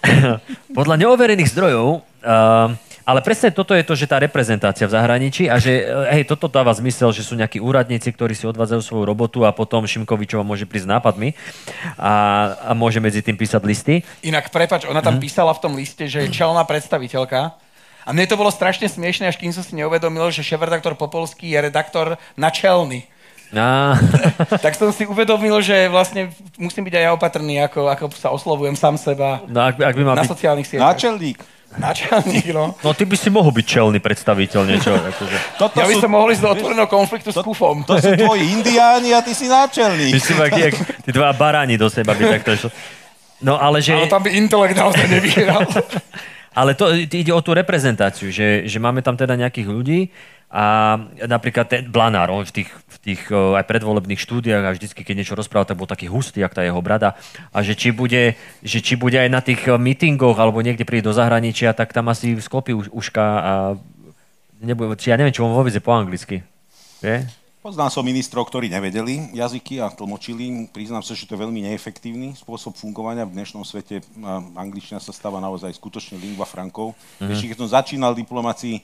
Speaker 1: podľa neoverených zdrojov, uh, ale presne toto je to, že tá reprezentácia v zahraničí a že eh, hej, toto dáva zmysel, že sú nejakí úradníci, ktorí si odvádzajú svoju robotu a potom Šimkovičova môže prísť s nápadmi a, a môže medzi tým písať listy.
Speaker 3: Inak, prepač, ona tam písala v tom liste, že je čelná predstaviteľka. A mne to bolo strašne smiešne, až kým som si neuvedomil, že šéf-redaktor Popolský je redaktor načelný.
Speaker 1: A,
Speaker 3: Tak som si uvedomil, že vlastne musím byť aj ja opatrný, ako, ako sa oslovujem sám seba
Speaker 1: no ak, ak by mal
Speaker 3: na
Speaker 1: byť...
Speaker 3: sociálnych sieťach.
Speaker 2: Náčelník,
Speaker 3: Načelník, no.
Speaker 1: No ty by si mohol byť čelný predstaviteľ niečo. Akože.
Speaker 2: toto
Speaker 3: Ja by
Speaker 2: sú,
Speaker 3: som mohol ísť do otvoreného konfliktu s kufom.
Speaker 2: to sú tvoji indiáni a ty si náčelník.
Speaker 1: Ty si jak, jak tí dva baráni do seba by takto išlo. No ale že...
Speaker 3: Ale tam by intelekt naozaj nevyhral.
Speaker 1: Ale to ide o tú reprezentáciu, že, že máme tam teda nejakých ľudí a napríklad ten Blanár, on v tých, v tých o, aj predvolebných štúdiách a vždycky, keď niečo rozprával, tak bol taký hustý, jak tá jeho brada. A že či bude, že či bude aj na tých o, mítingoch alebo niekde príde do zahraničia, tak tam asi sklopí už, uška a nebude, či ja neviem, čo on vôbec je po anglicky. Vie?
Speaker 2: Poznal som ministrov, ktorí nevedeli jazyky a tlmočili. Priznám sa, že to je veľmi neefektívny spôsob fungovania. V dnešnom svete a, angličtina sa stáva naozaj skutočne lingua frankov. Mm-hmm. Ešte keď som začínal diplomácii,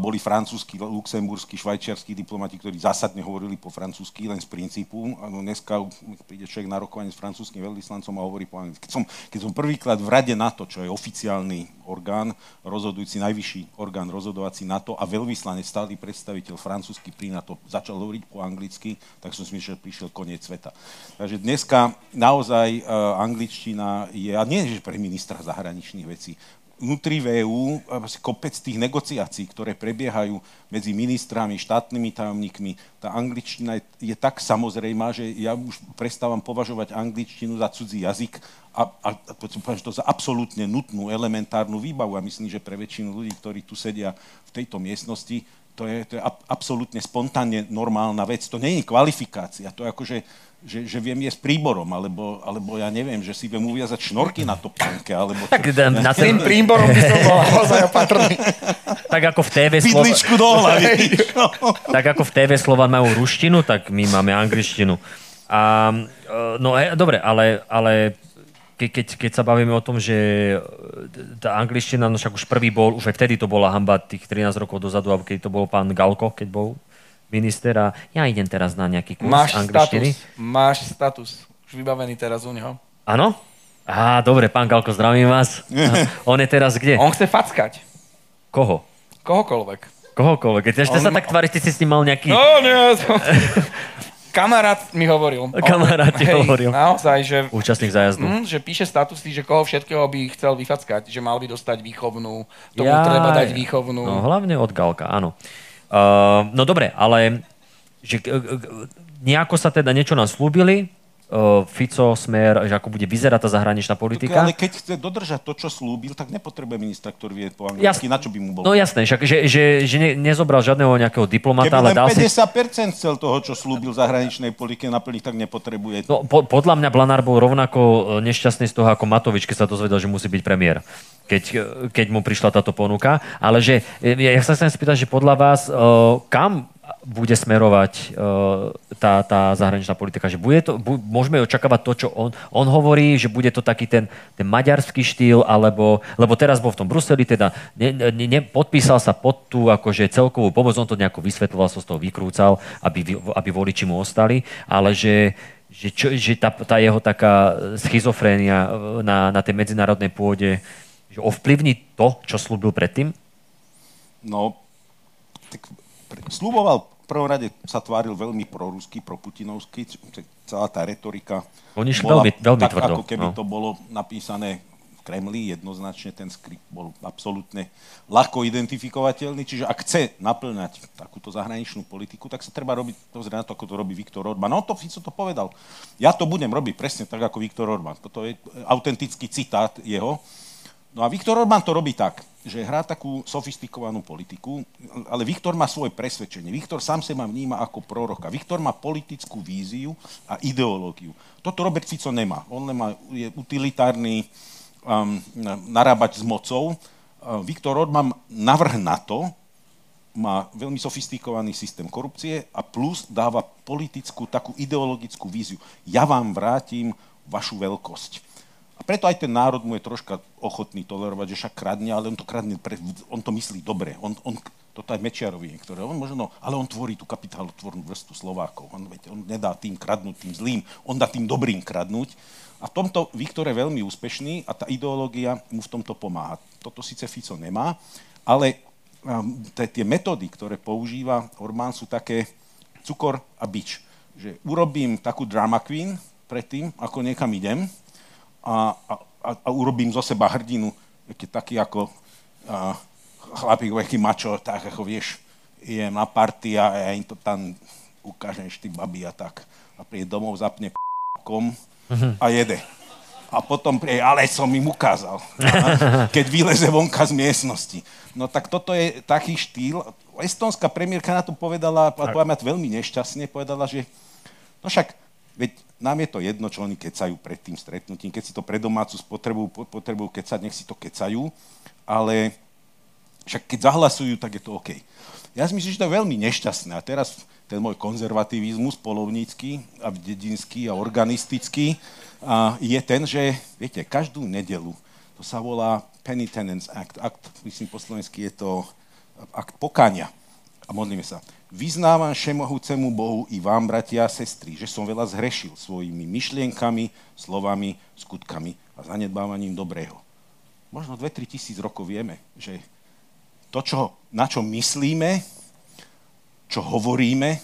Speaker 2: boli francúzski, luxemburskí, švajčiarskí diplomati, ktorí zásadne hovorili po francúzsky, len z princípu. A no dneska príde človek na rokovanie s francúzským veľvyslancom a hovorí po anglicky. Keď som, keď som prvýkrát v rade NATO, čo je oficiálny orgán, rozhodujúci najvyšší orgán rozhodovací NATO a veľvyslanec, stály predstaviteľ francúzsky pri NATO, začal hovoriť po anglicky, tak som si myslel, že prišiel koniec sveta. Takže dneska naozaj uh, angličtina je, a nie že pre ministra zahraničných vecí, vnútri VÚ kopec tých negociácií, ktoré prebiehajú medzi ministrami, štátnymi tajomníkmi. Tá angličtina je, je tak samozrejmá, že ja už prestávam považovať angličtinu za cudzí jazyk a, a, a to za absolútne nutnú, elementárnu výbavu. A myslím, že pre väčšinu ľudí, ktorí tu sedia v tejto miestnosti, to je, to je ab, absolútne spontánne normálna vec. To nie je kvalifikácia. To je akože, že, že viem jesť príborom, alebo, alebo ja neviem, že si viem uviazať šnorky na topánke, alebo...
Speaker 1: Tak,
Speaker 2: čo-
Speaker 1: na
Speaker 3: Tým
Speaker 1: ten,
Speaker 3: príborom by som bol naozaj opatrný.
Speaker 1: tak ako v TV Slova,
Speaker 2: Bydličku do hlavy.
Speaker 1: tak ako v TV Slovan majú ruštinu, tak my máme angličtinu. A, e, no e, dobre, ale, ale ke, keď, keď sa bavíme o tom, že e, tá angličtina, no však už prvý bol, už aj vtedy to bola hamba tých 13 rokov dozadu, alebo keď to bol pán Galko, keď bol minister a ja idem teraz na nejaký kurz
Speaker 3: Máš
Speaker 1: angličtiny.
Speaker 3: status. Máš status. Už vybavený teraz u neho.
Speaker 1: Áno? Á, dobre, pán Galko, zdravím vás. On je teraz kde?
Speaker 3: On chce fackať.
Speaker 1: Koho?
Speaker 3: Kohokoľvek.
Speaker 1: Kohokoľvek. Ešte
Speaker 3: On
Speaker 1: sa tak tvári, ty si s ním mal nejaký...
Speaker 3: No, nie. To... Kamarát mi hovoril.
Speaker 1: Kamarát ti
Speaker 3: hej,
Speaker 1: hovoril.
Speaker 3: Naozaj, že,
Speaker 1: Účastník zájazdu.
Speaker 3: mm, že píše statusy, že koho všetkého by chcel vyfackať. Že mal by dostať výchovnú, tomu
Speaker 1: Jaj.
Speaker 3: treba dať výchovnú.
Speaker 1: No, hlavne od Galka, áno. Uh, no dobre, ale že, uh, uh, nejako sa teda niečo nám slúbili, Fico, Smer, že ako bude vyzerať tá zahraničná politika.
Speaker 2: Ale keď chce dodržať to, čo slúbil, tak nepotrebuje ministra, ktorý vie po anglicky.
Speaker 1: Jasne.
Speaker 2: Na čo by mu bol?
Speaker 1: No jasné, však, že, že, že ne, nezobral žiadneho nejakého diplomata,
Speaker 2: Keby
Speaker 1: ale dal si...
Speaker 2: 50% chcel toho, čo slúbil zahraničnej politike naplniť, tak nepotrebuje.
Speaker 1: No, po, podľa mňa Blanár bol rovnako e, nešťastný z toho ako Matovič, keď sa dozvedel, že musí byť premiér. Keď, e, keď mu prišla táto ponuka. Ale že, e, ja, ja sa chcem spýtať, že podľa vás, uh, kam bude smerovať uh, tá, tá zahraničná politika? Že bude to, bu, môžeme očakávať to, čo on, on hovorí, že bude to taký ten, ten maďarský štýl, alebo, lebo teraz bol v tom Bruseli, teda ne, ne, ne, podpísal sa pod tú akože celkovú pomoc, on to nejako vysvetloval, som z toho vykrúcal, aby, aby voliči mu ostali, ale že, že, čo, že tá, tá jeho taká schizofrénia e, na, na tej medzinárodnej pôde, že ovplyvní to, čo slúbil predtým?
Speaker 2: No, tak slúboval v prvom rade sa tváril veľmi č- č- celá tá retorika
Speaker 1: Oni
Speaker 2: bola
Speaker 1: veľmi- veľmi
Speaker 2: tak,
Speaker 1: tvrdo,
Speaker 2: ako keby
Speaker 1: no.
Speaker 2: to bolo napísané v Kremli, jednoznačne ten skript bol absolútne ľahko identifikovateľný, čiže ak chce naplňať takúto zahraničnú politiku, tak sa treba robiť, pozrieť na to, ako to robí Viktor Orbán. No to Fico to povedal. Ja to budem robiť presne tak, ako Viktor Orbán. Toto je autentický citát jeho. No a Viktor Orbán to robí tak, že hrá takú sofistikovanú politiku, ale Viktor má svoje presvedčenie. Viktor sám seba vníma ako proroka. Viktor má politickú víziu a ideológiu. Toto Robert Fico nemá. On nemá, je utilitárny um, narábať s mocou. Uh, Viktor Orbán navrh na to, má veľmi sofistikovaný systém korupcie a plus dáva politickú, takú ideologickú víziu. Ja vám vrátim vašu veľkosť. A preto aj ten národ mu je troška ochotný tolerovať, že však kradne, ale on to kradne, pre, on to myslí dobre. On, on, toto aj Mečiarovi niektoré. On možno, ale on tvorí tú kapitálotvornú vrstvu Slovákov. On, on nedá tým kradnúť tým zlým, on dá tým dobrým kradnúť. A v tomto Viktor je veľmi úspešný a tá ideológia mu v tomto pomáha. Toto síce Fico nemá, ale tie- tie metódy, ktoré používa Orbán, sú také cukor a bič. Že urobím takú drama queen predtým, ako niekam idem a, a, a, urobím zo seba hrdinu, taký, taký ako a, chlapík, aký mačo, tak ako vieš, idem na party a ja im to tam ukážem ty babi a tak. A príde domov, zapne kom a jede. A potom príde, ale som im ukázal, keď vyleze vonka z miestnosti. No tak toto je taký štýl. Estonská premiérka na to povedala, a poviem veľmi nešťastne, povedala, že no však, veď nám je to jedno, čo oni kecajú pred tým stretnutím. Keď si to pre domácu spotrebu po- potrebujú kecať, nech si to kecajú, ale však keď zahlasujú, tak je to OK. Ja si myslím, že to je veľmi nešťastné. A teraz ten môj konzervativizmus polovnícky a dedinský a organistický a je ten, že, viete, každú nedelu, to sa volá Penitence Act, akt, myslím po slovensky je to akt pokania. A modlíme sa. Vyznávam všemohúcemu Bohu i vám, bratia a sestry, že som veľa zhrešil svojimi myšlienkami, slovami, skutkami a zanedbávaním dobrého. Možno 2-3 tisíc rokov vieme, že to, čo, na čo myslíme, čo hovoríme,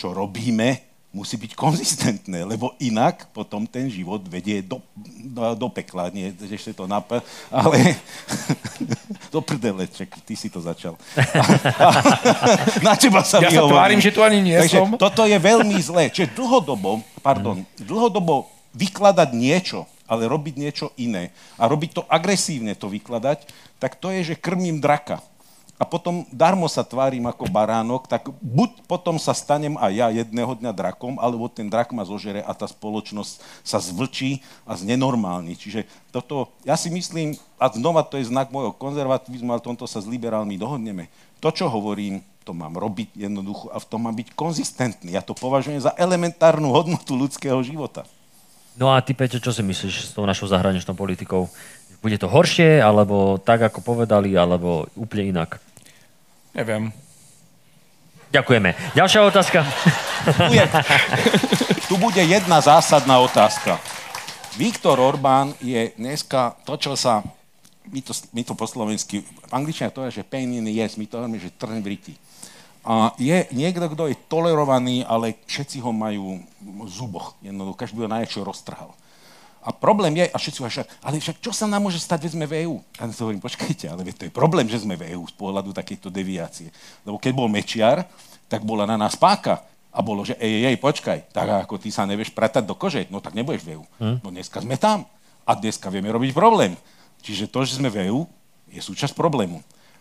Speaker 2: čo robíme, musí byť konzistentné, lebo inak potom ten život vedie do, do, do pekla. Nie, že ešte to nap... Ale do prdele, čak, ty si to začal. na teba sa
Speaker 3: Ja sa tvárim, že tu ani nie
Speaker 2: Takže
Speaker 3: som.
Speaker 2: toto je veľmi zlé. Čiže dlhodobo, pardon, dlhodobo vykladať niečo, ale robiť niečo iné a robiť to agresívne to vykladať, tak to je, že krmím draka. A potom darmo sa tvárim ako baránok, tak buď potom sa stanem aj ja jedného dňa drakom, alebo ten drak ma zožere a tá spoločnosť sa zvlčí a znenormálni. Čiže toto, ja si myslím, a znova to je znak môjho konzervativizmu, ale tomto sa s liberálmi dohodneme. To, čo hovorím, to mám robiť jednoducho a v tom mám byť konzistentný. Ja to považujem za elementárnu hodnotu ľudského života.
Speaker 1: No a ty, Peťo, čo si myslíš s tou našou zahraničnou politikou? Bude to horšie, alebo tak, ako povedali, alebo úplne inak?
Speaker 3: Neviem.
Speaker 1: Ďakujeme. Ďalšia otázka.
Speaker 2: Tu, je, tu bude jedna zásadná otázka. Viktor Orbán je dneska to, čo sa, my to, my to po slovensky, v angličtine to je, že pain in the yes, my to hovoríme, že trn v riti. A je niekto, kto je tolerovaný, ale všetci ho majú v zuboch. Jednoducho, každý ho najväčšie roztrhal. A problém je, a všetci hovoria, ale však čo sa nám môže stať, keď sme v EU? A ja hovorím, počkajte, ale to je problém, že sme v EU z pohľadu takejto deviácie. Lebo keď bol Mečiar, tak bola na nás páka. A bolo, že ej, ej, počkaj, tak ako ty sa nevieš pratať do kože, no tak nebudeš v EU. Hm? No dneska sme tam. A dneska vieme robiť problém. Čiže to, že sme v EU, je súčasť problému.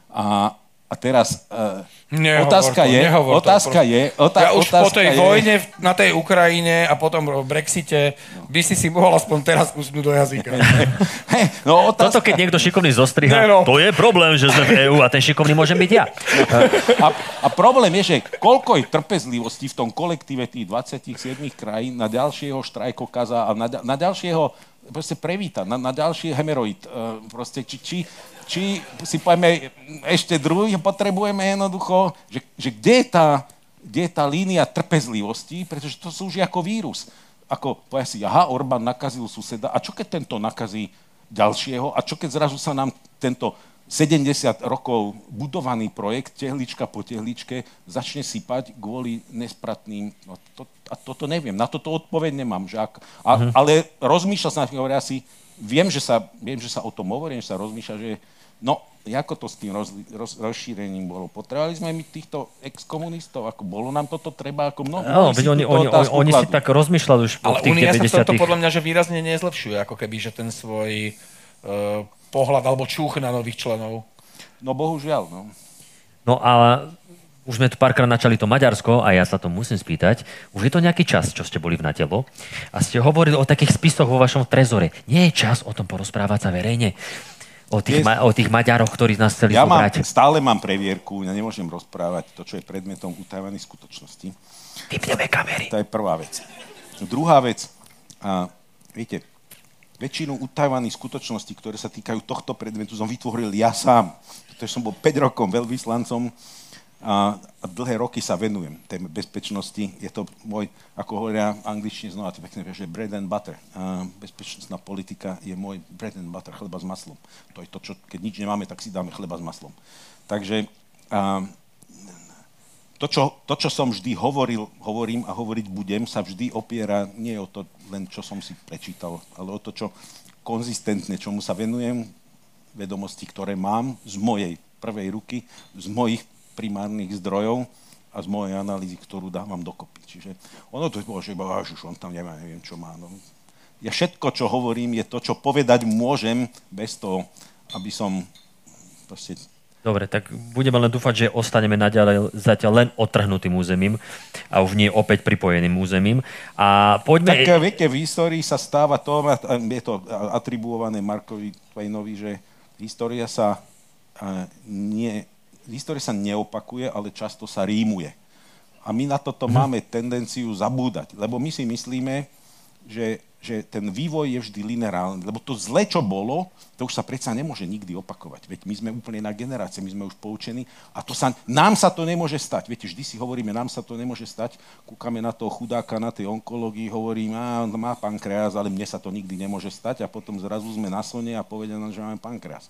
Speaker 2: A a teraz uh,
Speaker 3: nehovor
Speaker 2: otázka,
Speaker 3: to,
Speaker 2: je, otázka
Speaker 3: to,
Speaker 2: je, otá,
Speaker 3: ja už
Speaker 2: otázka
Speaker 3: po tej
Speaker 2: je,
Speaker 3: vojne na tej Ukrajine a potom v Brexite by si si mohol aspoň teraz kusnúť do jazyka.
Speaker 1: hey, no, otázka... Toto keď niekto šikovný zostriha, no. to je problém, že sme v EÚ a ten šikovný môžem byť ja.
Speaker 2: a, a problém je, že koľko je trpezlivosti v tom kolektíve tých 27 krajín na ďalšieho štrajkokaza a na, na ďalšieho proste prevíta, na, na ďalší hemeroid. Uh, proste, či, či, či si povieme ešte druhý, potrebujeme jednoducho, že, že kde, je tá, kde je tá línia trpezlivosti, pretože to sú už ako vírus. Ako, povie si, aha, Orbán nakazil suseda, a čo keď tento nakazí ďalšieho, a čo keď zrazu sa nám tento 70 rokov budovaný projekt, tehlička po tehličke, začne sypať kvôli nespratným... No to, a toto neviem, na toto odpoveď nemám. Že ak, a, uh-huh. Ale rozmýšľal som, hovoria si, viem že, sa, viem, že sa o tom hovorím, že sa rozmýšľa, že No, ako to s tým roz, roz, rozšírením bolo? Potrebovali sme my týchto exkomunistov? Ako bolo nám toto treba? Ako mnoho
Speaker 1: no, veď oni, oni, oni, oni si tak rozmýšľali už
Speaker 3: Ale
Speaker 1: v tých
Speaker 3: Unia
Speaker 1: 90
Speaker 3: sa to podľa mňa, že výrazne nezlepšuje, ako keby, že ten svoj uh, pohľad alebo čuch na nových členov.
Speaker 2: No bohužiaľ, no.
Speaker 1: No ale už sme tu párkrát načali to Maďarsko a ja sa to musím spýtať. Už je to nejaký čas, čo ste boli v Natelo a ste hovorili o takých spisoch vo vašom trezore. Nie je čas o tom porozprávať sa verejne? O tých, ma- o tých Maďaroch, ktorí nás chceli
Speaker 2: ja
Speaker 1: zobrať.
Speaker 2: Mám, stále mám previerku, ja nemôžem rozprávať to, čo je predmetom utajovaných skutočností.
Speaker 1: Vypneme kamery.
Speaker 2: To je prvá vec. Druhá vec, a, viete, väčšinu utajovaných skutočností, ktoré sa týkajú tohto predmetu, som vytvoril ja sám. Pretože som bol 5 rokov veľvyslancom a, dlhé roky sa venujem tej bezpečnosti. Je to môj, ako hovoria angličtine znova, to pekne že bread and butter. A bezpečnostná politika je môj bread and butter, chleba s maslom. To je to, čo, keď nič nemáme, tak si dáme chleba s maslom. Takže a, to, čo, to, čo som vždy hovoril, hovorím a hovoriť budem, sa vždy opiera nie o to len, čo som si prečítal, ale o to, čo konzistentne, čomu sa venujem, vedomosti, ktoré mám z mojej prvej ruky, z mojich primárnych zdrojov a z mojej analýzy, ktorú dávam dokopy. Čiže ono to bolo, že už on tam nemá, neviem, čo má. No. Ja všetko, čo hovorím, je to, čo povedať môžem, bez toho, aby som proste
Speaker 1: Dobre, tak budeme len dúfať, že ostaneme naďalej zatiaľ len otrhnutým územím a už nie opäť pripojeným územím. A poďme...
Speaker 2: Tak viete, v histórii sa stáva to, je to atribuované Markovi Twainovi, že história sa nie, história sa neopakuje, ale často sa rímuje. A my na toto máme tendenciu zabúdať, lebo my si myslíme, že, že ten vývoj je vždy lineárny, lebo to zle, čo bolo, to už sa predsa nemôže nikdy opakovať. Veď my sme úplne na generácie, my sme už poučení a to sa, nám sa to nemôže stať. Viete, vždy si hovoríme, nám sa to nemôže stať, kúkame na toho chudáka, na tej onkológii, hovorím, a on má pankreas, ale mne sa to nikdy nemôže stať a potom zrazu sme na slne a povedia nám, že máme pankreas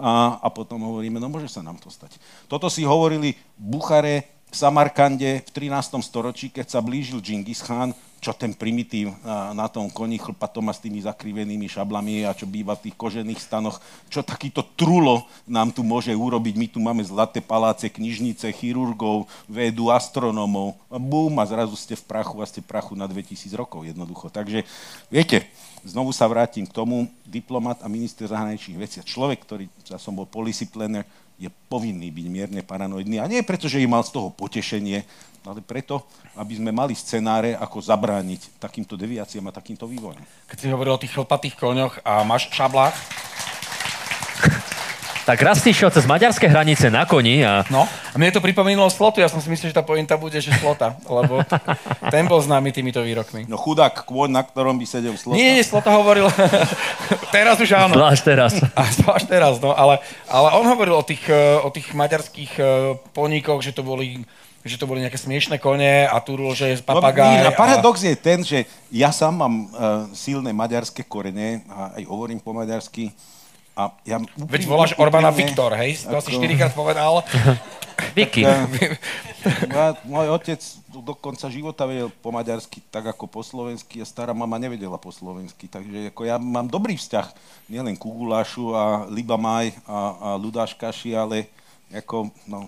Speaker 2: a, a potom hovoríme, no môže sa nám to stať. Toto si hovorili Buchare, v Samarkande v 13. storočí, keď sa blížil Džingis Khan, čo ten primitív na, tom koni chlpatom a s tými zakrivenými šablami a čo býva v tých kožených stanoch, čo takýto trulo nám tu môže urobiť. My tu máme zlaté paláce, knižnice, chirurgov, vedu, astronómov. A bum, a zrazu ste v prachu a ste v prachu na 2000 rokov jednoducho. Takže, viete, znovu sa vrátim k tomu, diplomat a minister zahraničných vecí. Človek, ktorý, ja som bol policy planner, je povinný byť mierne paranoidný. A nie preto, že im mal z toho potešenie, ale preto, aby sme mali scenáre, ako zabrániť takýmto deviáciám a takýmto vývojom.
Speaker 3: Keď si hovoril o tých chlpatých koňoch a máš šablách,
Speaker 1: tak raz si šiel cez maďarské hranice na koni a...
Speaker 3: No, a mne to pripomínalo slotu, ja som si myslel, že tá pointa bude, že slota, lebo ten bol známy týmito výrokmi.
Speaker 2: No chudák kôň, na ktorom by sedel slota.
Speaker 3: Nie, nie, slota hovoril, teraz už áno.
Speaker 1: Zvlášť teraz.
Speaker 3: A zvlášť teraz, no, ale, ale on hovoril o tých, o tých maďarských eh, poníkoch, že to boli že to boli nejaké smiešné kone a Turul, že je papagaj.
Speaker 2: No, a paradox je ten, že ja sám mám uh, silné maďarské korene a aj hovorím po maďarsky. A ja
Speaker 3: Veď voláš Orbána Viktor, hej? To si štyrikrát povedal.
Speaker 1: Vicky.
Speaker 2: Môj otec do konca života vedel po maďarsky tak ako po slovensky a stará mama nevedela po slovensky. Takže ako ja mám dobrý vzťah nielen ku gulášu a libamaj a, a ludáškaši, ale ako, no,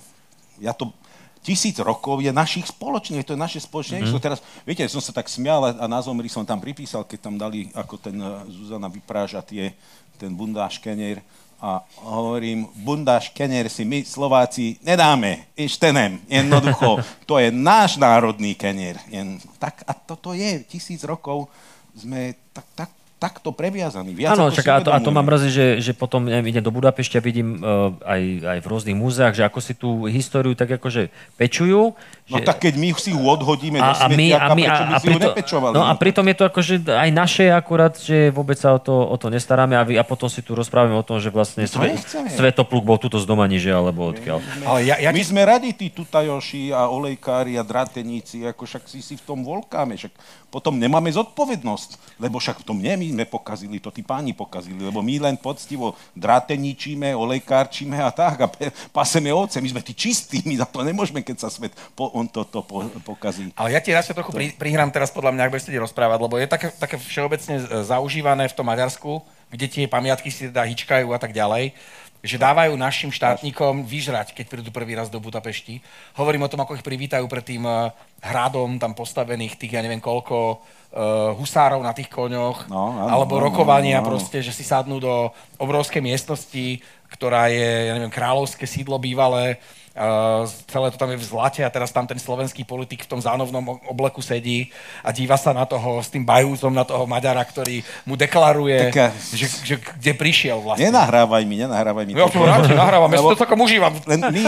Speaker 2: ja to tisíc rokov je našich spoločných, to je naše spoločné. Mm-hmm. Teraz, viete, som sa tak smial a na zomri som tam pripísal, keď tam dali, ako ten eh, Zuzana vypráža tie, ten bundáš kenier a hovorím, bundáš kenier si my Slováci nedáme, ištenem, jednoducho, to je náš národný kenier. Jen, tak, a toto je, tisíc rokov sme tak, tak takto previazaní. Viac
Speaker 1: Áno, čak, a, to, a to ma mrzí, že, že potom neviem, idem do Budapešti a vidím uh, aj, aj v rôznych múzeách, že ako si tú históriu tak akože pečujú.
Speaker 2: No
Speaker 1: že...
Speaker 2: tak keď my si ju odhodíme a, do smetiaka, a my, prečo by a, si ju nepečovali?
Speaker 1: No a pritom je to akože aj naše akurát, že vôbec sa o to, o to nestaráme a, vy, a potom si tu rozprávame o tom, že vlastne sve, Svetopluk bol tuto z doma niže, alebo odkiaľ.
Speaker 2: Ale ja, ja... My sme radi tí tutajoši a olejkári a drateníci, ako však si si v tom volkáme, však potom nemáme zodpovednosť, lebo však v tom nie my sme pokazili, to tí páni pokazili, lebo my len poctivo drateničíme, olejkárčime a tak a paseme ovce, my sme tí čistí, my za to nemôžeme, keď sa svet po, on to, to po, pokazí.
Speaker 3: Ale ja ti raz trochu pri, prihrám teraz podľa mňa, ak budete rozprávať, lebo je také, také všeobecne zaužívané v tom Maďarsku, kde tie pamiatky si teda hičkajú a tak ďalej že dávajú našim štátnikom vyžrať, keď prídu prvý raz do Budapešti. Hovorím o tom, ako ich privítajú pred tým eh, hradom tam postavených tých, ja neviem koľko, uh, husárov na tých koňoch, no, áno, alebo rokovania áno, áno. proste, že si sadnú do obrovskej miestnosti, ktorá je, ja neviem, kráľovské sídlo bývalé, Uh, celé to tam je v zlate a teraz tam ten slovenský politik v tom zánovnom obleku sedí a díva sa na toho s tým bajúzom, na toho Maďara, ktorý mu deklaruje, tak, že, že kde prišiel vlastne.
Speaker 2: Nenahrávaj mi, nenahrávaj mi.
Speaker 3: Ja to rád nahrávam, ja to takom užívam.
Speaker 2: Len my,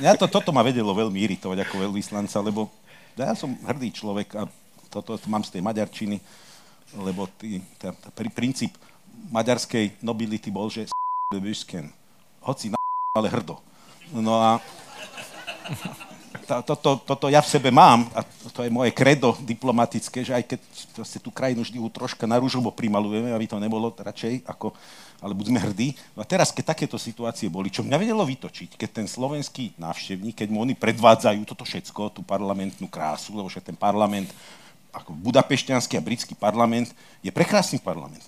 Speaker 2: ja to, toto ma vedelo veľmi iritovať ako veľvyslanca, lebo ja som hrdý človek a toto mám z tej maďarčiny, lebo tý, tá, tá, prí, princíp maďarskej nobility bol, že hoci na ale hrdo. No a toto, toto ja v sebe mám, a to je moje kredo diplomatické, že aj keď ste tú krajinu vždy troška na rúžovo primalujeme, aby to nebolo radšej, ako, ale buďme hrdí. No a teraz, keď takéto situácie boli, čo mňa vedelo vytočiť, keď ten slovenský návštevník, keď mu oni predvádzajú toto všetko, tú parlamentnú krásu, lebo že ten parlament, ako budapešťanský a britský parlament, je prekrásny parlament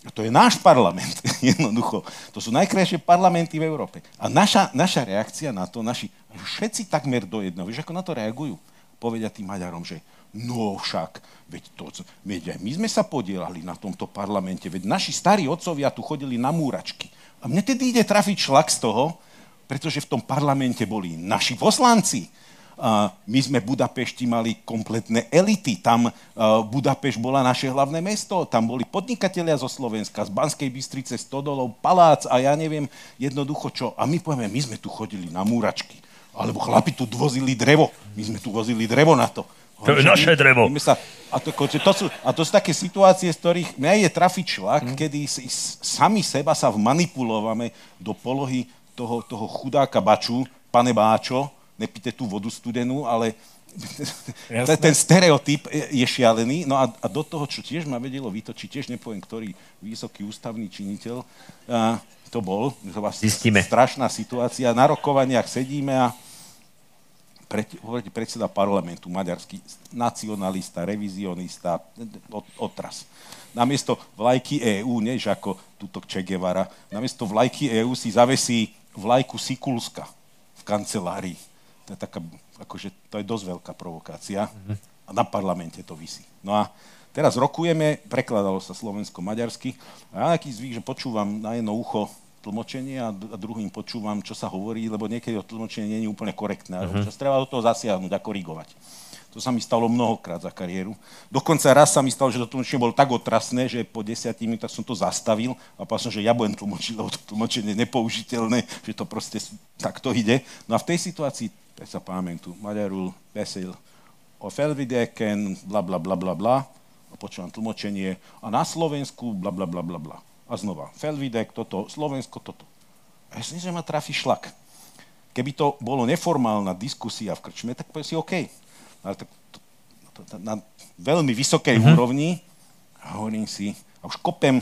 Speaker 2: a to je náš parlament, jednoducho. To sú najkrajšie parlamenty v Európe. A naša, naša reakcia na to, naši, všetci takmer do jedného, vieš, ako na to reagujú? Povedia tým Maďarom, že no však, veď, to, veď aj my sme sa podielali na tomto parlamente, veď naši starí otcovia tu chodili na múračky. A mne tedy ide trafiť šlak z toho, pretože v tom parlamente boli naši poslanci, my sme v Budapešti mali kompletné elity. Tam Budapešť bola naše hlavné mesto. Tam boli podnikatelia zo Slovenska, z Banskej Bystrice, Stodolov, Palác a ja neviem jednoducho čo. A my povieme, my sme tu chodili na múračky. Alebo chlapi tu vozili drevo. My sme tu vozili drevo na to.
Speaker 1: To je naše drevo.
Speaker 2: Sa, a, to, to sú, a to sú také situácie, z ktorých mňa je trafiť šlak, mm. kedy si, sami seba sa vmanipulovame do polohy toho, toho chudáka baču, pane Báčo, nepíte tú vodu studenú, ale ten stereotyp je šialený. No a, a do toho, čo tiež ma vedelo vytočiť, tiež nepoviem, ktorý vysoký ústavný činiteľ a, to bol. To
Speaker 1: Zistíme.
Speaker 2: strašná situácia. Na rokovaniach sedíme a pre, hovoríte predseda parlamentu, maďarský nacionalista, revizionista, otras. Namiesto vlajky EÚ, než ako túto Che Guevara, namiesto vlajky EÚ si zavesí vlajku Sikulska v kancelárii to je taká, akože to je dosť veľká provokácia a na parlamente to vysí. No a teraz rokujeme, prekladalo sa slovensko-maďarsky a ja nejaký zvyk, že počúvam na jedno ucho tlmočenie a, a druhým počúvam, čo sa hovorí, lebo niekedy to tlmočenie nie je úplne korektné. Čas treba do toho zasiahnuť a korigovať. To sa mi stalo mnohokrát za kariéru. Dokonca raz sa mi stalo, že to tlmočenie bolo tak otrasné, že po desiatimi minútach som to zastavil a povedal som, že ja budem tlmočiť, lebo to tlmočenie je nepoužiteľné, že to proste takto ide. No a v tej situácii ezt a pámentu. Magyarul beszél a felvidéken, bla bla bla bla bla, a počúvam tlmočenie, a na Slovensku, bla bla bla bla bla. A znova, felvidek, toto, Slovensko, toto. A ja si že ma trafi šlak. Keby to bolo neformálna diskusia v krčme, tak povie si OK. To, na veľmi vysokej mm-hmm. úrovni a hovorím si, a už kopem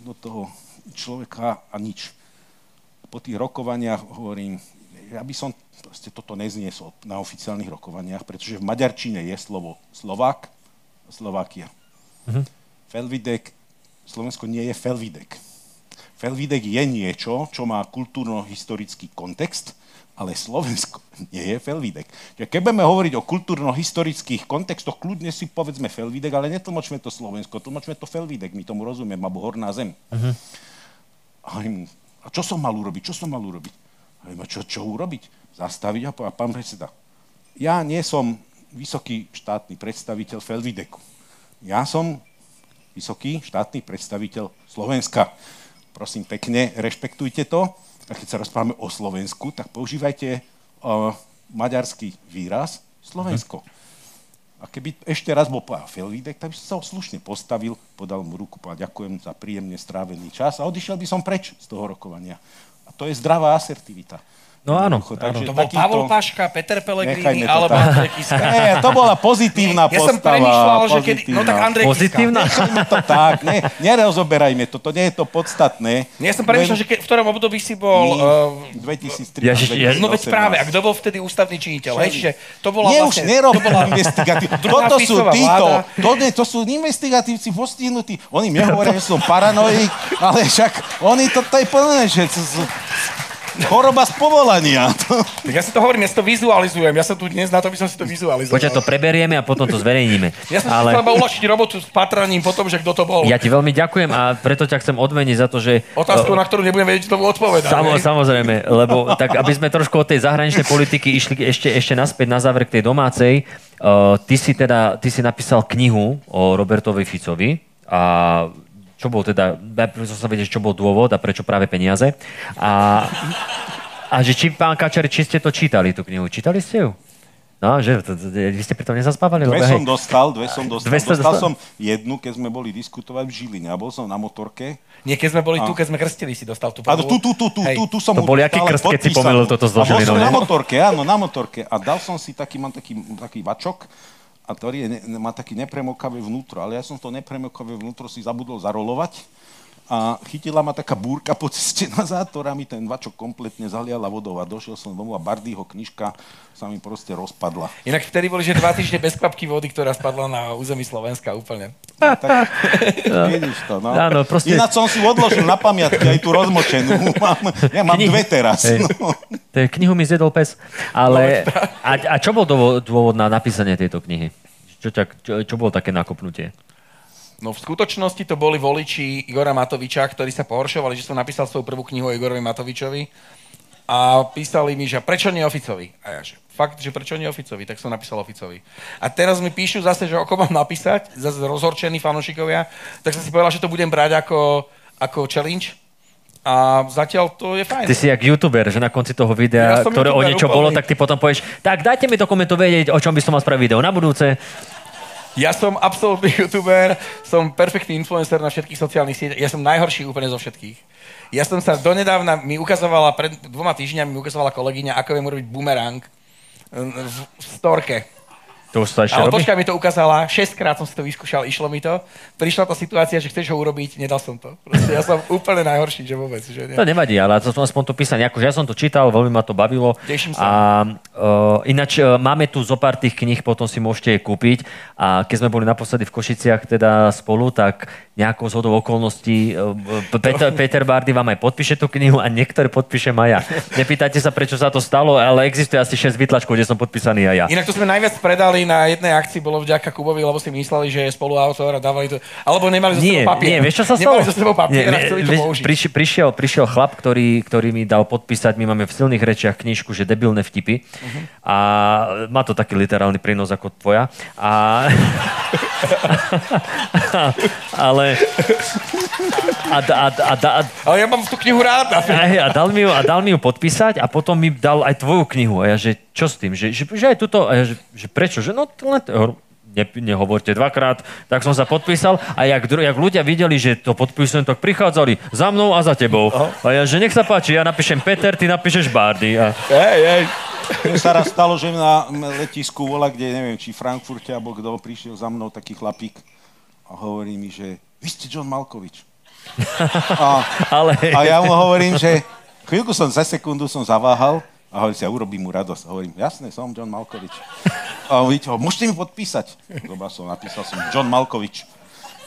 Speaker 2: do toho človeka a nič. Po tých rokovaniach hovorím, ja by som proste toto nezniesol na oficiálnych rokovaniach, pretože v maďarčine je slovo Slovák Slovakia. Mm-hmm. Felvidek, Slovensko nie je Felvidek. Felvidek je niečo, čo má kultúrno-historický kontext, ale Slovensko nie je Felvidek. Keď budeme hovoriť o kultúrno-historických kontextoch, kľudne si povedzme Felvidek, ale netlmočme to Slovensko, tlmočme to Felvidek, my tomu rozumieme, alebo Horná zem. Uh-huh. A, im, a čo som mal urobiť? Čo som mal urobiť? A im, čo, čo urobiť? Zastaviť a povedať, pán predseda, ja nie som vysoký štátny predstaviteľ Felvideku. Ja som vysoký štátny predstaviteľ Slovenska. Prosím pekne, rešpektujte to. A keď sa rozprávame o Slovensku, tak používajte uh, maďarský výraz Slovensko. A keby ešte raz bol povedal Felvidek, tak by som sa slušne postavil, podal mu ruku, povedal ďakujem za príjemne strávený čas a odišiel by som preč z toho rokovania. A to je zdravá asertivita.
Speaker 1: No áno.
Speaker 3: Takže to bol takýto... Pavol Paška, Peter Pellegrini alebo Andrej Kiska.
Speaker 2: Nie, to bola pozitívna
Speaker 3: Nie,
Speaker 2: postava.
Speaker 3: Ja som premyšľal, že keď... No tak Andrej
Speaker 1: Pozitívna?
Speaker 2: Kiska. to tak, ne, nerozoberajme to, to nie je to podstatné.
Speaker 3: Nie, ja som premyšľal, že ke, v ktorom období si bol...
Speaker 2: Uh, 2003 ja, ja,
Speaker 3: No veď práve, a kto bol vtedy ústavný činiteľ? Hej, čiže to bola
Speaker 2: Nie,
Speaker 3: vlastne,
Speaker 2: už nerob to bola investigatív. Toto sú títo, to, ne, to sú investigatívci postihnutí. Oni mi hovoria, že som paranoik, ale však oni to je plné, že Choroba z povolania.
Speaker 3: Tak ja si to hovorím, ja si to vizualizujem. Ja som tu dnes na to, by som si to vizualizoval.
Speaker 1: Počkaj, to preberieme a potom to zverejníme.
Speaker 3: Ja som ale... si chcel uľahčiť robotu s patraním potom, že kto to bol.
Speaker 1: Ja ti veľmi ďakujem a preto ťa chcem odmeniť za to, že...
Speaker 3: Otázku, na ktorú nebudem vedieť, to odpovedať.
Speaker 1: Samo, samozrejme, lebo tak, aby sme trošku od tej zahraničnej politiky išli ešte, ešte naspäť na záver k tej domácej. Uh, ty si teda, ty si napísal knihu o Robertovi Ficovi a čo bol teda, som sa vedieť, čo bol dôvod a prečo práve peniaze. A, a že či, pán Kačer, či ste to čítali, tú knihu? Čítali ste ju? No, že to, vy ste pri tom nezaspávali?
Speaker 2: Dve lebo, som hej. dostal, dve som dostal. Dve dostal, dostal som jednu, keď sme boli diskutovať v Žiline. A bol som na motorke.
Speaker 3: Nie, keď sme boli a... tu, keď sme krstili, si dostal tú
Speaker 2: prvú. tu, tu, tu, tu, tu, tu som
Speaker 1: to bol aký krst, keď si pomýlil toto s Žilinou,
Speaker 2: na motorke, áno, na motorke. A dal som si taký, mám taký, taký vačok, a ktorý je, má taký nepremokavé vnútro, ale ja som to nepremokavé vnútro si zabudol zarolovať a chytila ma taká búrka po ceste nazad, ktorá mi ten vačok kompletne zaliala vodou a došiel som domov a Bardýho knižka sa mi proste rozpadla.
Speaker 3: Inak vtedy boli, že dva týždne bez kvapky vody, ktorá spadla na území Slovenska úplne.
Speaker 2: No, tak, vidíš to, no. Áno, proste... Ináč som si odložil na pamiatky aj tú rozmočenú. Mám, ja mám Knih... dve teraz. No.
Speaker 1: To je knihu mi zjedol pes. Ale... No, a, a čo bol dôvod na napísanie tejto knihy? Čo, čo, čo bolo také nakopnutie?
Speaker 3: No v skutočnosti to boli voliči Igora Matoviča, ktorí sa pohoršovali, že som napísal svoju prvú knihu o Igorovi Matovičovi a písali mi, že prečo nie Oficovi? A ja, že fakt, že prečo nie Oficovi? Tak som napísal Oficovi. A teraz mi píšu zase, že ako mám napísať, zase rozhorčení fanošikovia, tak som si povedal, že to budem brať ako, ako challenge, a zatiaľ to je fajn.
Speaker 1: Ty si jak youtuber, že na konci toho videa, ja ktoré o niečo úplný. bolo, tak ty potom povieš, tak dajte mi do komentu vedieť, o čom by som mal spraviť video na budúce.
Speaker 3: Ja som absolútny youtuber, som perfektný influencer na všetkých sociálnych sieťach, ja som najhorší úplne zo všetkých. Ja som sa donedávna, mi ukazovala, pred dvoma týždňami mi ukazovala kolegyňa, ako viem urobiť bumerang v storke.
Speaker 1: To už sa ešte
Speaker 3: Ale
Speaker 1: robí?
Speaker 3: počka mi to ukázala, šestkrát som si to vyskúšal, išlo mi to. Prišla tá situácia, že chceš ho urobiť, nedal som to. Proste ja som úplne najhorší, že vôbec. Že nie.
Speaker 1: To nevadí, ale to som aspoň to písanie. Akože ja som to čítal, veľmi ma to bavilo.
Speaker 3: Teším
Speaker 1: sa. A uh, ináč uh, máme tu zo pár tých kníh, potom si môžete kúpiť. A keď sme boli naposledy v Košiciach teda spolu, tak nejakou zhodou okolností uh, Peter, Peter Bardy vám aj podpíše tú knihu a niektoré podpíšem aj ja. Nepýtajte sa, prečo sa to stalo, ale existuje asi 6 vytlačkov, kde som podpísaný aj ja.
Speaker 3: Inak to sme najviac predali na jednej akcii, bolo vďaka Kubovi, lebo si mysleli, že je spoluautor a dávali to. Alebo nemali
Speaker 1: nie,
Speaker 3: sebou papier.
Speaker 1: Nie, vieš čo sa stalo?
Speaker 3: Nemali zo sebou papier nie, nie, vieš,
Speaker 1: prišiel, prišiel, prišiel chlap, ktorý, ktorý mi dal podpísať, my máme v silných rečiach knižku, že debilné vtipy. Uh-huh. A má to taký literálny prínos ako tvoja. A... ale...
Speaker 3: A, a, a, a, ale ja mám tú knihu rád. A,
Speaker 1: a, dal mi ju, a dal mi ju podpísať a potom mi dal aj tvoju knihu. A ja, že čo s tým? Že, že, že aj tuto, a ja, že, že prečo? Že no, len, ne, nehovorte dvakrát, tak som sa podpísal a jak, jak ľudia videli, že to podpísujem, tak prichádzali za mnou a za tebou. A ja, že nech sa páči, ja napíšem Peter, ty napíšeš Bardy. A...
Speaker 3: Hej, hej.
Speaker 2: Mne sa raz stalo, že na letisku vola, kde neviem, či v Frankfurte, alebo kto prišiel za mnou taký chlapík a hovorí mi, že vy ste John Malkovič. A,
Speaker 1: Ale...
Speaker 2: a ja mu hovorím, že chvíľku som za sekundu som zaváhal a hovorím si, ja urobím mu radosť. A hovorím, jasné, som John Malkovič. A on vidíte, môžete mi podpísať. Dobre som napísal som John Malkovič.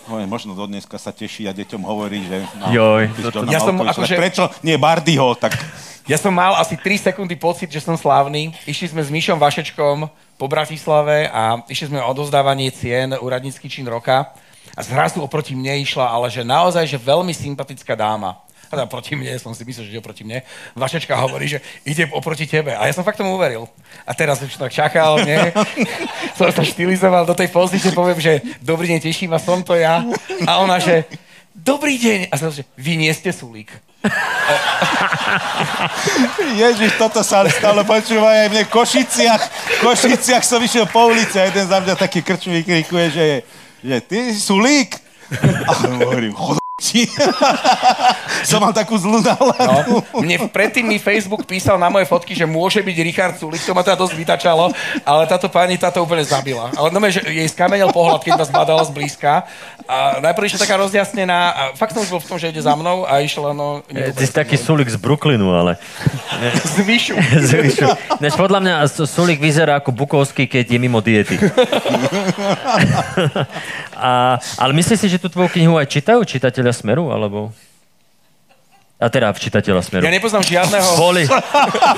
Speaker 2: Hovorím, možno do dneska sa teší a deťom hovorí, že... No,
Speaker 1: Joj,
Speaker 2: Johna
Speaker 3: Ja som akože-
Speaker 2: Prečo nie Bardyho? Tak
Speaker 3: Ja som mal asi 3 sekundy pocit, že som slávny. Išli sme s Mišom Vašečkom po Bratislave a išli sme o odozdávanie cien úradnícky čin roka. A zrazu oproti mne išla, ale že naozaj, že veľmi sympatická dáma. A teda proti mne, som si myslel, že ide oproti mne. Vašečka hovorí, že ide oproti tebe. A ja som fakt tomu uveril. A teraz už tak čakal, nie? som sa štilizoval do tej pozície, poviem, že dobrý deň, teším ma, som to ja. A ona, že dobrý deň. A som, že vy nie ste Sulík.
Speaker 2: Ježiš, toto sa stále počúva aj mne v Košiciach. V Košiciach som išiel po ulici a jeden za mňa taký krč vykrikuje, že, že ty si Sulík. A hovorím, chodci. Som mal takú zlú náladu.
Speaker 3: No, mne predtým mi Facebook písal na moje fotky, že môže byť Richard Sulik, to ma teda dosť vytačalo, ale táto pani táto úplne zabila. Ale no, že jej skamenel pohľad, keď ma zbadala zblízka. A najprv išla taká rozjasnená, a fakt som už bol v tom, že ide za mnou a išla, no...
Speaker 1: E, Ty si taký Sulik z Brooklynu, ale...
Speaker 3: Z Vyšu.
Speaker 1: Zvyšu. Než podľa mňa Su- Sulik vyzerá ako Bukovský, keď je mimo diety. A, ale myslíš si, že tú tvoju knihu aj čítajú čitatelia Smeru, alebo... A teda v čitateľa Smeru.
Speaker 3: Ja nepoznám žiadneho...
Speaker 1: Voli,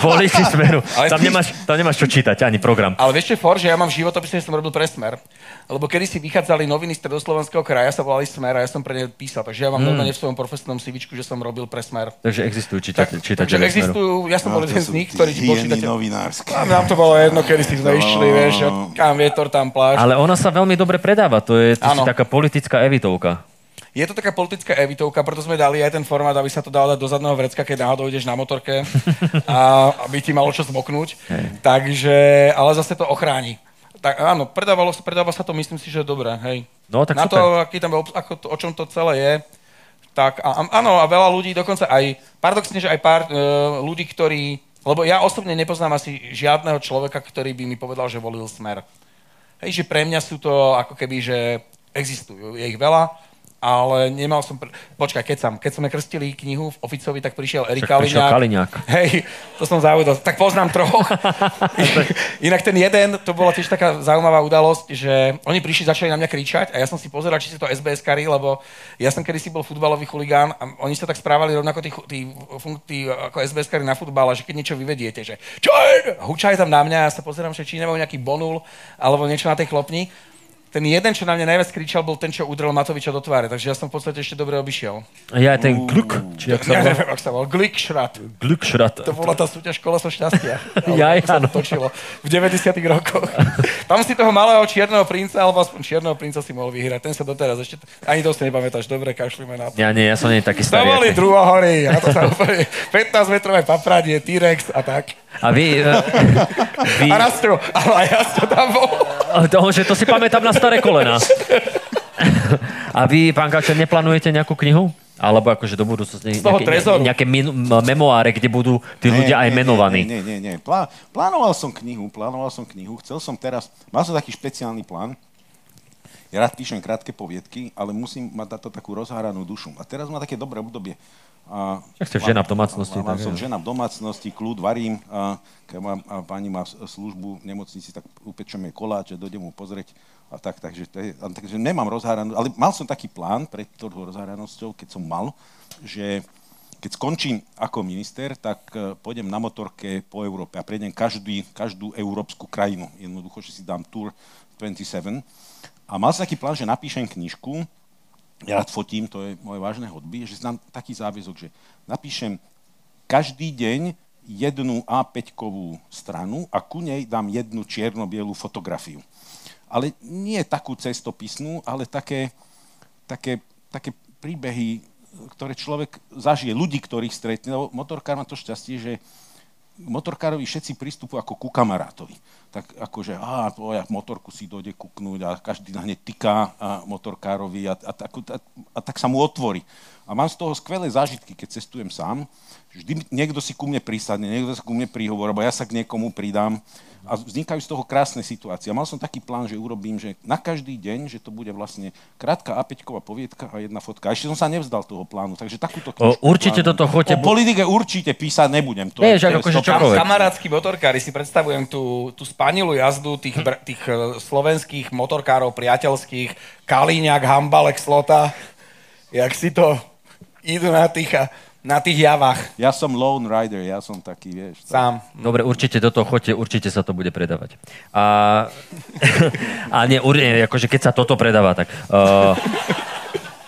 Speaker 1: voliči Smeru.
Speaker 3: Ale
Speaker 1: Tam
Speaker 3: spíš-
Speaker 1: nemáš, tam nemáš čo čítať, ani program.
Speaker 3: Ale vieš čo je for, že ja mám v životopise, že som robil pre Smer. Lebo kedy si vychádzali noviny z stredoslovenského kraja, sa volali Smer a ja som pre ne písal. Takže ja mám normálne v svojom profesnom CVčku, že som robil pre Smer.
Speaker 1: Takže existujú
Speaker 3: Tak,
Speaker 1: čitateľ,
Speaker 3: takže
Speaker 1: čitatelia Smeru.
Speaker 3: existujú, ja som bol jeden z nich, ktorý bol čitateľ.
Speaker 2: novinárske.
Speaker 3: A nám to bolo jedno, kedy si sme išli, vieš, kam vietor, tam pláž.
Speaker 1: Ale ona sa veľmi dobre predáva, to je, to si
Speaker 3: Áno.
Speaker 1: taká politická evitovka.
Speaker 3: Je to taká politická evitovka, preto sme dali aj ten formát, aby sa to dalo dať do zadného vrecka, keď náhodou ideš na motorke a aby ti malo čo zmoknúť. Takže, ale zase to ochráni. Tak áno, predávalo, predáva sa to, myslím si, že dobré, hej.
Speaker 1: No, tak
Speaker 3: Na
Speaker 1: super.
Speaker 3: to, aký tam, ako to, o čom to celé je, tak a- áno, a veľa ľudí, dokonca aj, paradoxne, že aj pár e, ľudí, ktorí, lebo ja osobne nepoznám asi žiadneho človeka, ktorý by mi povedal, že volil Smer. Hej, že pre mňa sú to ako keby, že existujú, je ich veľa, ale nemal som... Pr- Počkaj, keď, som, keď sme krstili knihu v Oficovi, tak prišiel Erik Kaliňák.
Speaker 1: Kaliňák.
Speaker 3: Hej, to som zaujal. Tak poznám troch. Inak ten jeden, to bola tiež taká zaujímavá udalosť, že oni prišli, začali na mňa kričať a ja som si pozeral, či sú to SBS kary, lebo ja som kedysi bol futbalový chuligán a oni sa tak správali rovnako tí, tí, tí ako SBS kary na futbal, že keď niečo vyvediete, že čo je? Hučajú tam na mňa ja sa pozerám, že či nemajú nejaký bonul alebo niečo na tej chlopni. Ten jeden, čo na mňa najviac kričal, bol ten, čo udrel Matoviča do tváre, takže ja som v podstate ešte dobre obišiel.
Speaker 1: Ja aj ten gluk, či jak sa
Speaker 3: Ja
Speaker 1: volá?
Speaker 3: neviem, ak sa volal. Glickschrat.
Speaker 1: Glukšrat.
Speaker 3: To bola tá súťaž Koleso šťastia.
Speaker 1: Jaj,
Speaker 3: Alebo sa
Speaker 1: áno.
Speaker 3: to točilo v 90 rokoch. Tam si toho malého čierneho princa, alebo aspoň čierneho princa si mohol vyhrať. Ten sa doteraz ešte... Ani to si nepamätáš. Dobre, kašlíme na to.
Speaker 1: Ja nie, ja som nie taký
Speaker 3: To
Speaker 1: starý.
Speaker 3: boli
Speaker 1: jak ty.
Speaker 3: druhohory. A to sa úplne 15 metrové papradie, T-Rex a tak.
Speaker 1: A vy, eh, vy
Speaker 3: A Rastro. Ale aj Rastro tam bol.
Speaker 1: To, že to si pamätám na staré kolena. A vy, pán Kačer, neplánujete nejakú knihu? Alebo akože do budúcnosti
Speaker 3: toho
Speaker 1: nejaké,
Speaker 3: trezoru.
Speaker 1: nejaké min, memoáre, kde budú tí ľudia aj menovaní.
Speaker 2: Nie, nie, nie. nie. Plá, plánoval som knihu, plánoval som knihu. Chcel som teraz, mal som taký špeciálny plán. Ja rád píšem krátke poviedky, ale musím mať na to takú rozháranú dušu. A teraz má také dobré obdobie. A
Speaker 1: Však ste žena v domácnosti,
Speaker 2: Mám, som žena v domácnosti, kľud, varím. A keď mám, a pani má službu v nemocnici, tak upečeme koláče, dojdem mu pozrieť. A tak, takže, a takže nemám rozháranú, ale mal som taký plán pred tou rozháranosťou, keď som mal, že keď skončím ako minister, tak e, pôjdem na motorke po Európe a prejdem každý, každú európsku krajinu. Jednoducho, že si dám Tour 27. A mal som taký plán, že napíšem knižku, ja rád fotím, to je moje vážne hobby, že dám taký záväzok, že napíšem každý deň jednu A5-kovú stranu a ku nej dám jednu čierno-bielú fotografiu. Ale nie takú cestopisnú, ale také, také, také príbehy, ktoré človek zažije, ľudí, ktorých stretne. Lebo motorkár má to šťastie, že motorkárovi všetci pristupujú ako ku kamarátovi.
Speaker 4: Tak akože, á, tvoja motorku si dojde kuknúť a každý na hneď tyká a motorkárovi a, a, a, a, a tak sa mu otvorí. A mám z toho skvelé zážitky, keď cestujem sám. Vždy niekto si ku mne prísadne, niekto si ku mne príhovor, alebo ja sa k niekomu pridám a vznikajú z toho krásne situácie. A mal som taký plán, že urobím, že na každý deň, že to bude vlastne krátka A5 poviedka a jedna fotka. A ešte som sa nevzdal toho plánu, takže takúto
Speaker 1: O, určite
Speaker 4: plánu.
Speaker 1: toto chodte...
Speaker 4: O politike určite písať nebudem. To
Speaker 1: Vieš,
Speaker 4: je
Speaker 1: akože
Speaker 4: 100%.
Speaker 1: čokoľvek.
Speaker 3: Kamarátsky motorkári, si predstavujem tú, tú spanilú jazdu tých, br- tých eh, slovenských motorkárov priateľských, Kalíňak, Hambalek, Slota, jak si to idú na tých, na tých javách
Speaker 4: Ja som lone rider, ja som taký, vieš.
Speaker 3: sám.
Speaker 1: Dobre, určite do toho chodte, určite sa to bude predávať. A, a nie, ur, nie, akože keď sa toto predáva, tak... Uh,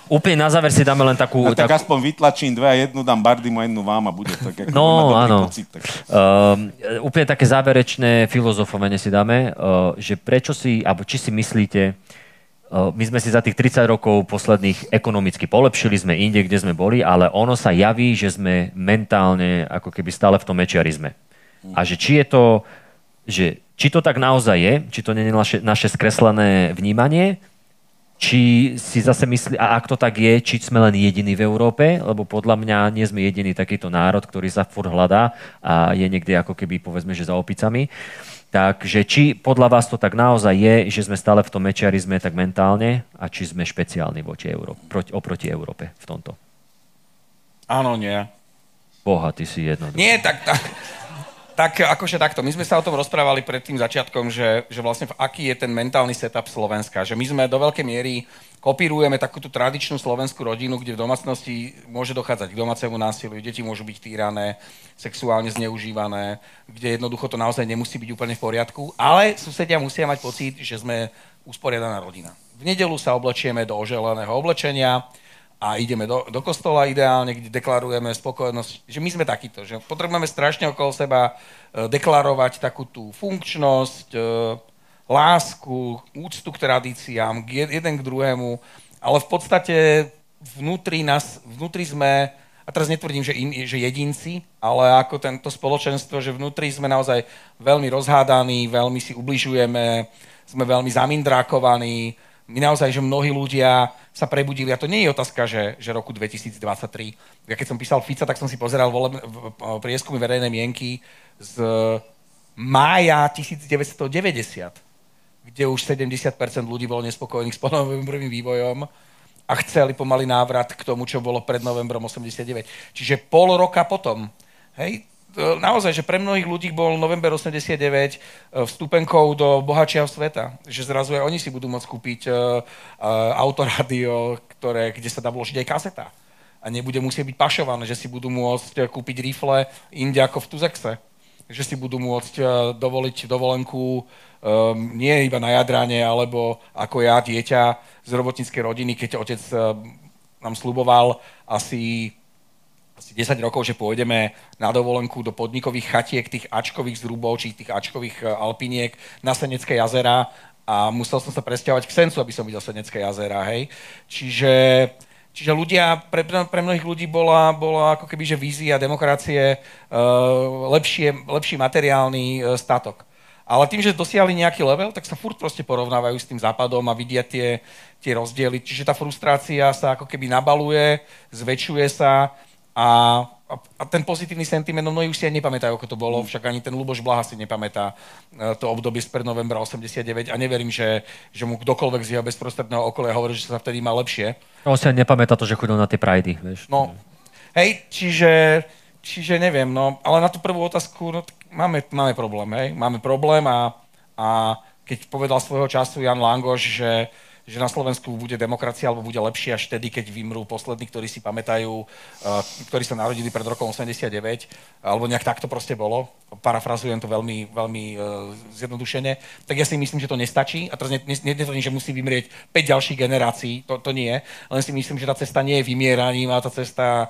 Speaker 1: úplne na záver si dáme len takú...
Speaker 4: No, tak
Speaker 1: takú
Speaker 4: aspoň vytlačím dve a jednu dám Bardimu a jednu vám a bude tak, ako
Speaker 1: No, áno.
Speaker 4: Pocit, tak.
Speaker 1: Um, úplne také záverečné filozofovanie si dáme, uh, že prečo si, alebo či si myslíte, uh, my sme si za tých 30 rokov posledných ekonomicky polepšili, sme inde, kde sme boli, ale ono sa javí, že sme mentálne ako keby stále v tom mečiarizme. A že či je to, že či to tak naozaj je, či to nie je naše, naše skreslené vnímanie, či si zase myslí, a ak to tak je, či sme len jediní v Európe, lebo podľa mňa nie sme jediný takýto národ, ktorý sa furt hľadá a je niekde ako keby, povedzme, že za opicami. Takže či podľa vás to tak naozaj je, že sme stále v tom mečiarizme tak mentálne a či sme špeciálni voči Európe, proti, oproti Európe v tomto?
Speaker 3: Áno, nie.
Speaker 1: Boha, ty si jednoduchý.
Speaker 3: Nie, tak, tak, tak akože takto. My sme sa o tom rozprávali pred tým začiatkom, že, že vlastne aký je ten mentálny setup Slovenska. Že my sme do veľkej miery kopírujeme takú tú tradičnú slovenskú rodinu, kde v domácnosti môže dochádzať k domácemu násiliu, deti môžu byť týrané, sexuálne zneužívané, kde jednoducho to naozaj nemusí byť úplne v poriadku, ale susedia musia mať pocit, že sme usporiadaná rodina. V nedelu sa oblečieme do oželeného oblečenia, a ideme do, do kostola ideálne, kde deklarujeme spokojnosť, že my sme takíto, že potrebujeme strašne okolo seba e, deklarovať takú tú funkčnosť, e, lásku, úctu k tradíciám, jeden k druhému, ale v podstate vnútri nás, vnútri sme, a teraz netvrdím, že, in, že jedinci, ale ako tento spoločenstvo, že vnútri sme naozaj veľmi rozhádaní, veľmi si ubližujeme, sme veľmi zamindrákovaní, naozaj, že mnohí ľudia sa prebudili, a to nie je otázka, že, že roku 2023. Ja keď som písal Fica, tak som si pozeral voleb, prieskumy verejnej mienky z mája 1990, kde už 70% ľudí bolo nespokojných s ponovembrovým vývojom a chceli pomaly návrat k tomu, čo bolo pred novembrom 89. Čiže pol roka potom. Hej, naozaj, že pre mnohých ľudí bol november 89 e, vstupenkou do bohatšieho sveta. Že zrazu aj oni si budú môcť kúpiť uh, autorádio, ktoré, kde sa dá vložiť aj kaseta. A nebude musieť byť pašované, že si budú môcť eh, kúpiť rifle inde ako v Tuzexe. Že si budú môcť dovoliť dovolenku um, nie iba na Jadrane, alebo ako ja, dieťa z robotníckej rodiny, keď otec uh, nám sluboval asi asi 10 rokov, že pôjdeme na dovolenku do podnikových chatiek, tých ačkových zrubov, či tých ačkových e, alpiniek na Senecké jazera a musel som sa presťahovať k Sencu, aby som videl Senecké jazera, hej. Čiže, čiže ľudia, pre, pre mnohých ľudí bola, bola ako keby, že vízia demokracie uh, lepšie, lepší materiálny uh, statok. Ale tým, že dosiahli nejaký level, tak sa furt proste porovnávajú s tým západom a vidia tie, tie rozdiely. Čiže tá frustrácia sa ako keby nabaluje, zväčšuje sa a, a, a ten pozitívny sentiment, no mnohí už si aj nepamätajú, ako to bolo, však ani ten Luboš Blaha si nepamätá e, to obdobie spred novembra 89 a neverím, že, že mu kdokoľvek z jeho bezprostredného okolia hovorí, že sa vtedy má lepšie.
Speaker 1: On si ani nepamätá to, že chodil na tie prajdy, vieš.
Speaker 3: No, hej, čiže, čiže neviem, no, ale na tú prvú otázku, no, máme, máme problém, hej, máme problém a, a keď povedal svojho času Jan Langoš, že, že na Slovensku bude demokracia alebo bude lepšie až vtedy, keď vymrú poslední, ktorí si pamätajú, uh, ktorí sa narodili pred rokom 89, alebo nejak takto proste bolo. Parafrazujem to veľmi, veľmi uh, zjednodušene. Tak ja si myslím, že to nestačí. A teraz netvrdím, že musí vymrieť 5 ďalších generácií, to, to nie. Len si myslím, že tá cesta nie je vymieraním a tá cesta,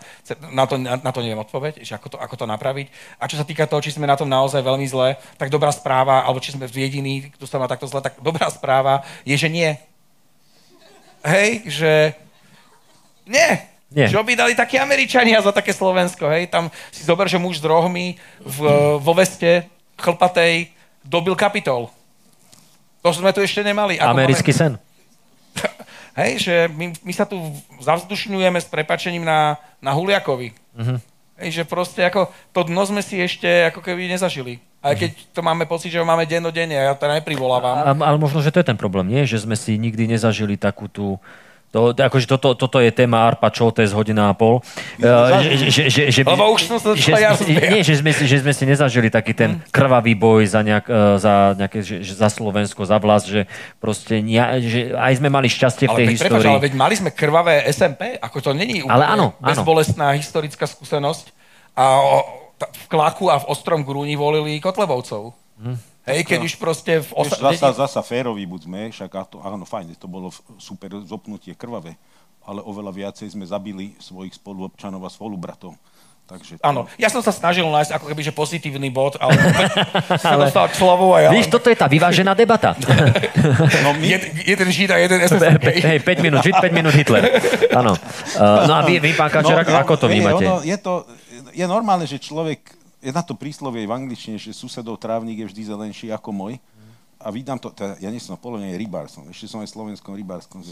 Speaker 3: na to, na, na to neviem odpoveď, že ako to, ako to napraviť. A čo sa týka toho, či sme na tom naozaj veľmi zle, tak dobrá správa, alebo či sme jediní, kto sa má takto zle, tak dobrá správa je, že nie hej, že nie,
Speaker 1: Nie.
Speaker 3: Čo by dali takí Američania za také Slovensko, hej? Tam si zober, že muž s rohmi v, vo veste chlpatej dobil kapitol. To sme tu ešte nemali. Ako
Speaker 1: Americký
Speaker 3: máme...
Speaker 1: sen.
Speaker 3: Hej, že my, my sa tu zavzdušňujeme s prepačením na, na Huliakovi. Uh-huh. Hej, že proste ako to dno sme si ešte ako keby nezažili. Aj keď to máme pocit, že ho máme dennodenne ja to neprivolávam.
Speaker 1: Ale možno, že to je ten problém, nie? Že sme si nikdy nezažili takú tú to, akože toto, toto je téma Arpa Čoltes hodina a pol. Uh, že, že, že, že,
Speaker 3: Lebo už som sa
Speaker 1: že,
Speaker 3: ja
Speaker 1: nie, že sme, si, že sme si nezažili taký ten krvavý boj za, nejak, uh, za, nejaké, že, za Slovensko, za vlast, že proste nie, že aj sme mali šťastie v tej
Speaker 3: ale
Speaker 1: histórii.
Speaker 3: Prepáč, ale veď mali sme krvavé SMP, ako to není úplne
Speaker 1: ale áno, áno.
Speaker 3: bezbolestná historická skúsenosť. A o, v Klaku a v Ostrom Grúni volili Kotlebovcov. Hm. Hej, keď už proste... V
Speaker 2: osa... zasa, zasa férovi buďme, však to, áno, fajn, to bolo super zopnutie krvavé, ale oveľa viacej sme zabili svojich spoluobčanov a spolubratov. Takže
Speaker 3: to... Áno, ja som sa snažil nájsť ako keby, že pozitívny bod, ale sa dostal k slovu a ja...
Speaker 1: Víš, toto je tá vyvážená debata.
Speaker 3: no my... Jed, jeden Žid a jeden SSK.
Speaker 1: Hej, 5 minút Žid, 5 minút Hitler. Áno. Uh, no a vy, vy pán Kačer, no, ako to vnímate?
Speaker 2: Ono, je to, je normálne, že človek je na to príslovie v angličtine, že susedov trávnik je vždy zelenší ako môj. A vydám to, teda, ja nie som polovne rybár som, ešte som aj slovenskom rybárskom.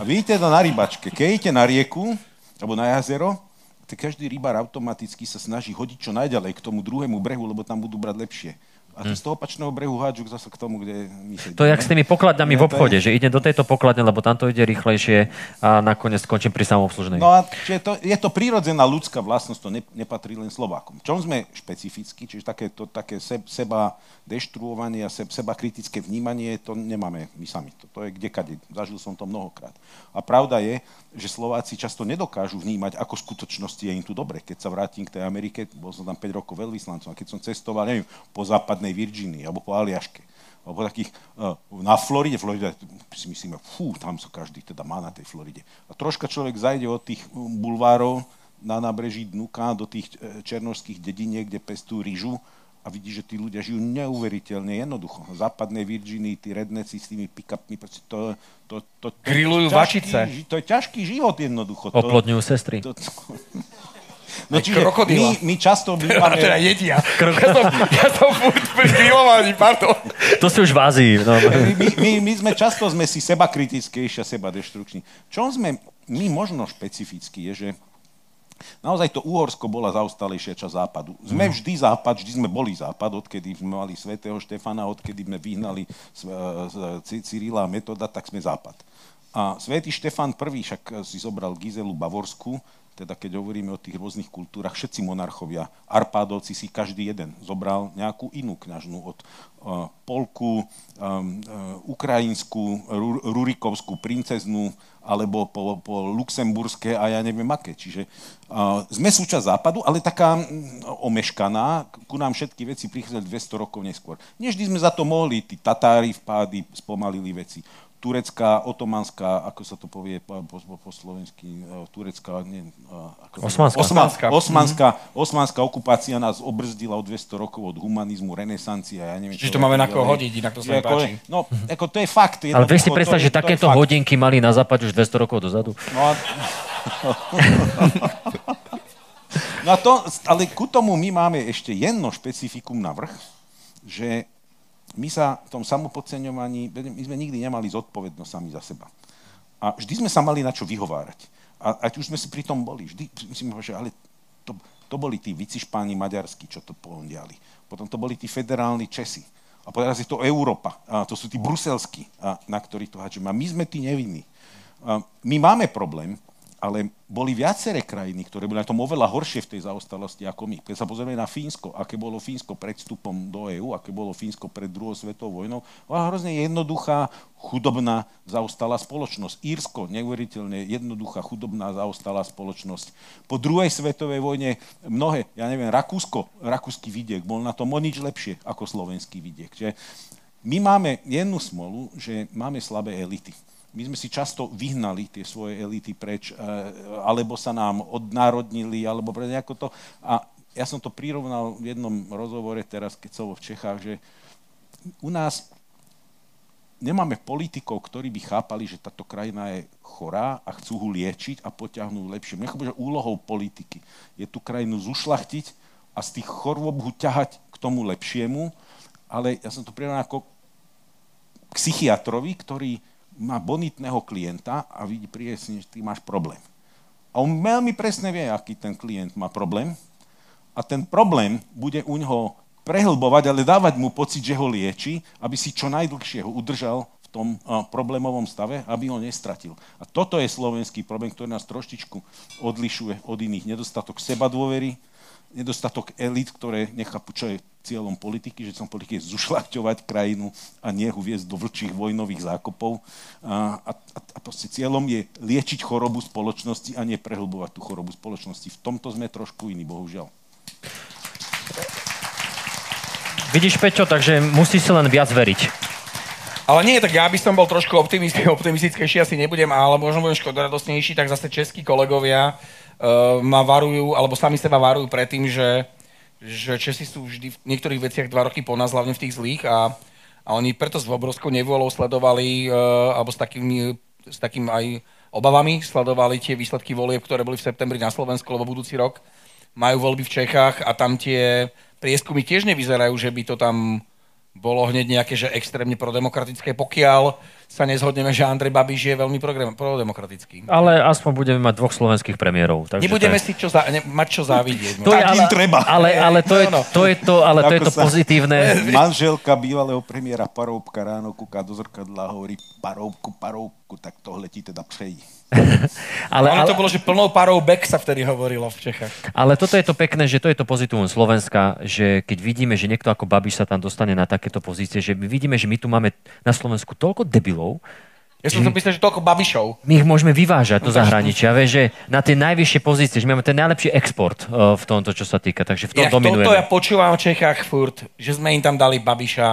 Speaker 2: A vidíte to na rybačke, keď idete na rieku, alebo na jazero, tak každý rybár automaticky sa snaží hodiť čo najďalej k tomu druhému brehu, lebo tam budú brať lepšie. A hm. z toho opačného brehu hádžu zase k tomu, kde my sedíme.
Speaker 1: To je jak s tými pokladňami v obchode, je... že idem do tejto pokladne, lebo tam to ide rýchlejšie a nakoniec skončím pri samoobslužnej.
Speaker 2: No a čiže to, je to prírodzená ľudská vlastnosť, to ne, nepatrí len Slovákom. Čom sme špecificky, čiže také, to, také se, seba deštruovanie a se, seba kritické vnímanie, to nemáme my sami. To, to je kdekade. Zažil som to mnohokrát. A pravda je, že Slováci často nedokážu vnímať, ako skutočnosti je im tu dobre. Keď sa vrátim k tej Amerike, bol som tam 5 rokov veľvyslancom a keď som cestoval, neviem, po západnej Virginii alebo po Aliaške, alebo takých, uh, na Floride, Florida, si myslíme, fú, tam sa každý teda má na tej Floride. A troška človek zajde od tých um, bulvárov na nábreží Dnuka do tých e, černovských dediniek, kde pestú rýžu a vidí, že tí ľudia žijú neuveriteľne jednoducho. V západnej Virginii, tí redneci s tými pick-upmi, to, to, to, to,
Speaker 3: Grillujú vačice.
Speaker 2: To je ťažký život jednoducho.
Speaker 1: Oplodňujú sestry.
Speaker 2: To, to, No čiže my, my často bývame...
Speaker 3: Teda jedia. Krok... Ja som, ja som furt pri grillovaní, pardon.
Speaker 1: To si už v Ázii. No.
Speaker 2: My, my, my, sme často sme si seba kritickejší a seba deštrukční. Čo sme my možno špecificky je, že Naozaj to Uhorsko bola zaostalejšia časť západu. Sme vždy západ, vždy sme boli západ, odkedy sme mali svätého Štefana, odkedy sme vyhnali Cyrila a Metoda, tak sme západ. A svätý Štefan I však si zobral Gizelu Bavorsku, teda keď hovoríme o tých rôznych kultúrach, všetci monarchovia, Arpádovci si každý jeden zobral nejakú inú kňažnú od uh, Polku, um, uh, ukrajinskú, Rurikovskú princeznú, alebo po, po luxemburské a ja neviem aké. Čiže uh, sme súčasť západu, ale taká omeškaná, ku nám všetky veci prichádzali 200 rokov neskôr. Nevždy sme za to mohli, tí Tatári vpády spomalili veci turecká, otomanská, ako sa to povie po, po, po slovensky, e, turecká, nie,
Speaker 1: e, ako osmanská.
Speaker 2: Osmanská, osmanská, osmanská okupácia nás obrzdila o 200 rokov od humanizmu, renesancie a ja neviem.
Speaker 3: Čiže to máme na koho hodiť, inak to sa mi páči.
Speaker 2: No, ako to je fakt.
Speaker 1: Ale vieš si predstaviť, že takéto hodinky mali na západ už 200 rokov dozadu?
Speaker 2: No a... no a to, ale ku tomu my máme ešte jedno špecifikum na vrch, že my sa v tom samopodceňovaní, my sme nikdy nemali zodpovednosť sami za seba. A vždy sme sa mali na čo vyhovárať. A ať už sme si pri tom boli, vždy si že ale to, to boli tí vycišpáni maďarskí, čo to pondiali. Potom to boli tí federálni Česi. A teraz je to Európa. A to sú tí bruselskí, a, na ktorých to háčeme. A my sme tí nevinní. A my máme problém, ale boli viaceré krajiny, ktoré boli na tom oveľa horšie v tej zaostalosti ako my. Keď sa pozrieme na Fínsko, aké bolo Fínsko pred vstupom do EÚ, aké bolo Fínsko pred druhou svetovou vojnou, bola hrozne jednoduchá, chudobná, zaostalá spoločnosť. Írsko, neuveriteľne jednoduchá, chudobná, zaostalá spoločnosť. Po druhej svetovej vojne mnohé, ja neviem, Rakúsko, rakúsky vidiek bol na tom o nič lepšie ako slovenský vidiek. Čiže my máme jednu smolu, že máme slabé elity my sme si často vyhnali tie svoje elity preč, eh, alebo sa nám odnárodnili, alebo nejako to. A ja som to prirovnal v jednom rozhovore teraz, keď som v Čechách, že u nás nemáme politikov, ktorí by chápali, že táto krajina je chorá a chcú ho liečiť a potiahnuť lepšie. Mňa že úlohou politiky je tú krajinu zušlachtiť a z tých chorôb ho ťahať k tomu lepšiemu, ale ja som to prirovnal ako psychiatrovi, ktorý má bonitného klienta a vidí priesne, že ty máš problém. A on veľmi presne vie, aký ten klient má problém. A ten problém bude u ňoho prehlbovať, ale dávať mu pocit, že ho lieči, aby si čo najdlhšie ho udržal v tom problémovom stave, aby ho nestratil. A toto je slovenský problém, ktorý nás troštičku odlišuje od iných. Nedostatok seba dôvery, nedostatok elit, ktoré nechápu, čo je cieľom politiky, že som politiky je zušľachťovať krajinu a nie ju viesť do vlčích vojnových zákopov. A, a, a proste cieľom je liečiť chorobu spoločnosti a nie prehlbovať tú chorobu spoločnosti. V tomto sme trošku iní, bohužiaľ.
Speaker 1: Vidíš, Peťo, takže musíš si len viac veriť.
Speaker 3: Ale nie, tak ja by som bol trošku optimistickejší, asi nebudem, ale možno budem škodoradostnejší, tak zase českí kolegovia uh, ma varujú, alebo sami seba varujú pred tým, že, že Česi sú vždy v niektorých veciach dva roky po nás, hlavne v tých zlých a, a oni preto s obrovskou nevôľou sledovali, uh, alebo s takým, s takým aj obavami sledovali tie výsledky volieb, ktoré boli v septembri na Slovensku, lebo budúci rok majú voľby v Čechách a tam tie prieskumy tiež nevyzerajú, že by to tam bolo hneď nejaké, že extrémne prodemokratické, pokiaľ sa nezhodneme, že Andrej Babiš je veľmi prodemokratický.
Speaker 1: Ale aspoň budeme mať dvoch slovenských premiérov.
Speaker 3: Takže Nebudeme je... si čo za, ne, mať čo závidieť.
Speaker 1: To je, ale, treba. Ale, ale to, je, to je to, ale to, je to pozitívne.
Speaker 2: Manželka bývalého premiéra Paroubka ráno kúka do zrkadla a hovorí Paroubku, Paroubku, tak tohle ti teda přejí.
Speaker 3: ale, ale, to bolo, že plnou parou back sa vtedy hovorilo v Čechách.
Speaker 1: Ale toto je to pekné, že to je to pozitívum Slovenska, že keď vidíme, že niekto ako Babiš sa tam dostane na takéto pozície, že my vidíme, že my tu máme na Slovensku toľko debilov.
Speaker 3: Ja som to myslel, že toľko babišov.
Speaker 1: My ich môžeme vyvážať do zahraničia, vieš, že na tie najvyššie pozície, že máme ten najlepší export uh, v tomto, čo sa týka, takže v tom Inak dominujeme.
Speaker 3: Toto ja počúvam v Čechách furt, že sme im tam dali babiša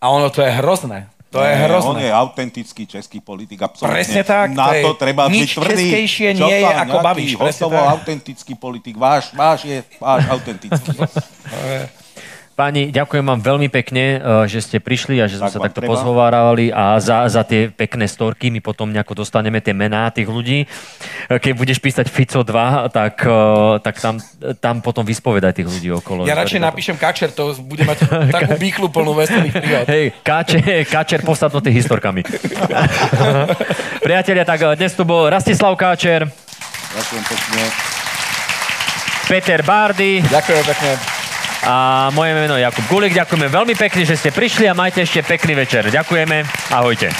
Speaker 3: a ono to je hrozné. To je hrozné.
Speaker 2: On je autentický český politik, absolútne.
Speaker 3: Presne tak.
Speaker 2: Na to, to treba
Speaker 3: byť tvrdý. Nič nie je ako Babiš.
Speaker 2: Hostovo autentický politik. Váš, váš je váš autentický.
Speaker 1: Páni, ďakujem vám veľmi pekne, eh, že ste prišli a že sme tak sa takto treba. pozhovárali a za, za tie pekné storky my potom nejako dostaneme tie mená tých ľudí. Eh, keď budeš písať Fico 2, tak, eh, tak tam, tam potom vyspovedaj tých ľudí okolo.
Speaker 3: Ja radšej napíšem Kačer, to bude mať takú bíklu plnú veselých príhod.
Speaker 1: Hej, Kačer, Kačer posadnutý historkami. Priatelia, tak dnes tu bol Rastislav Káčer.
Speaker 2: Ďakujem pekne.
Speaker 1: Peter Bardy.
Speaker 3: Ďakujem pekne.
Speaker 1: A moje meno je Jakub Gulik. Ďakujeme veľmi pekne, že ste prišli a majte ešte pekný večer. Ďakujeme. Ahojte.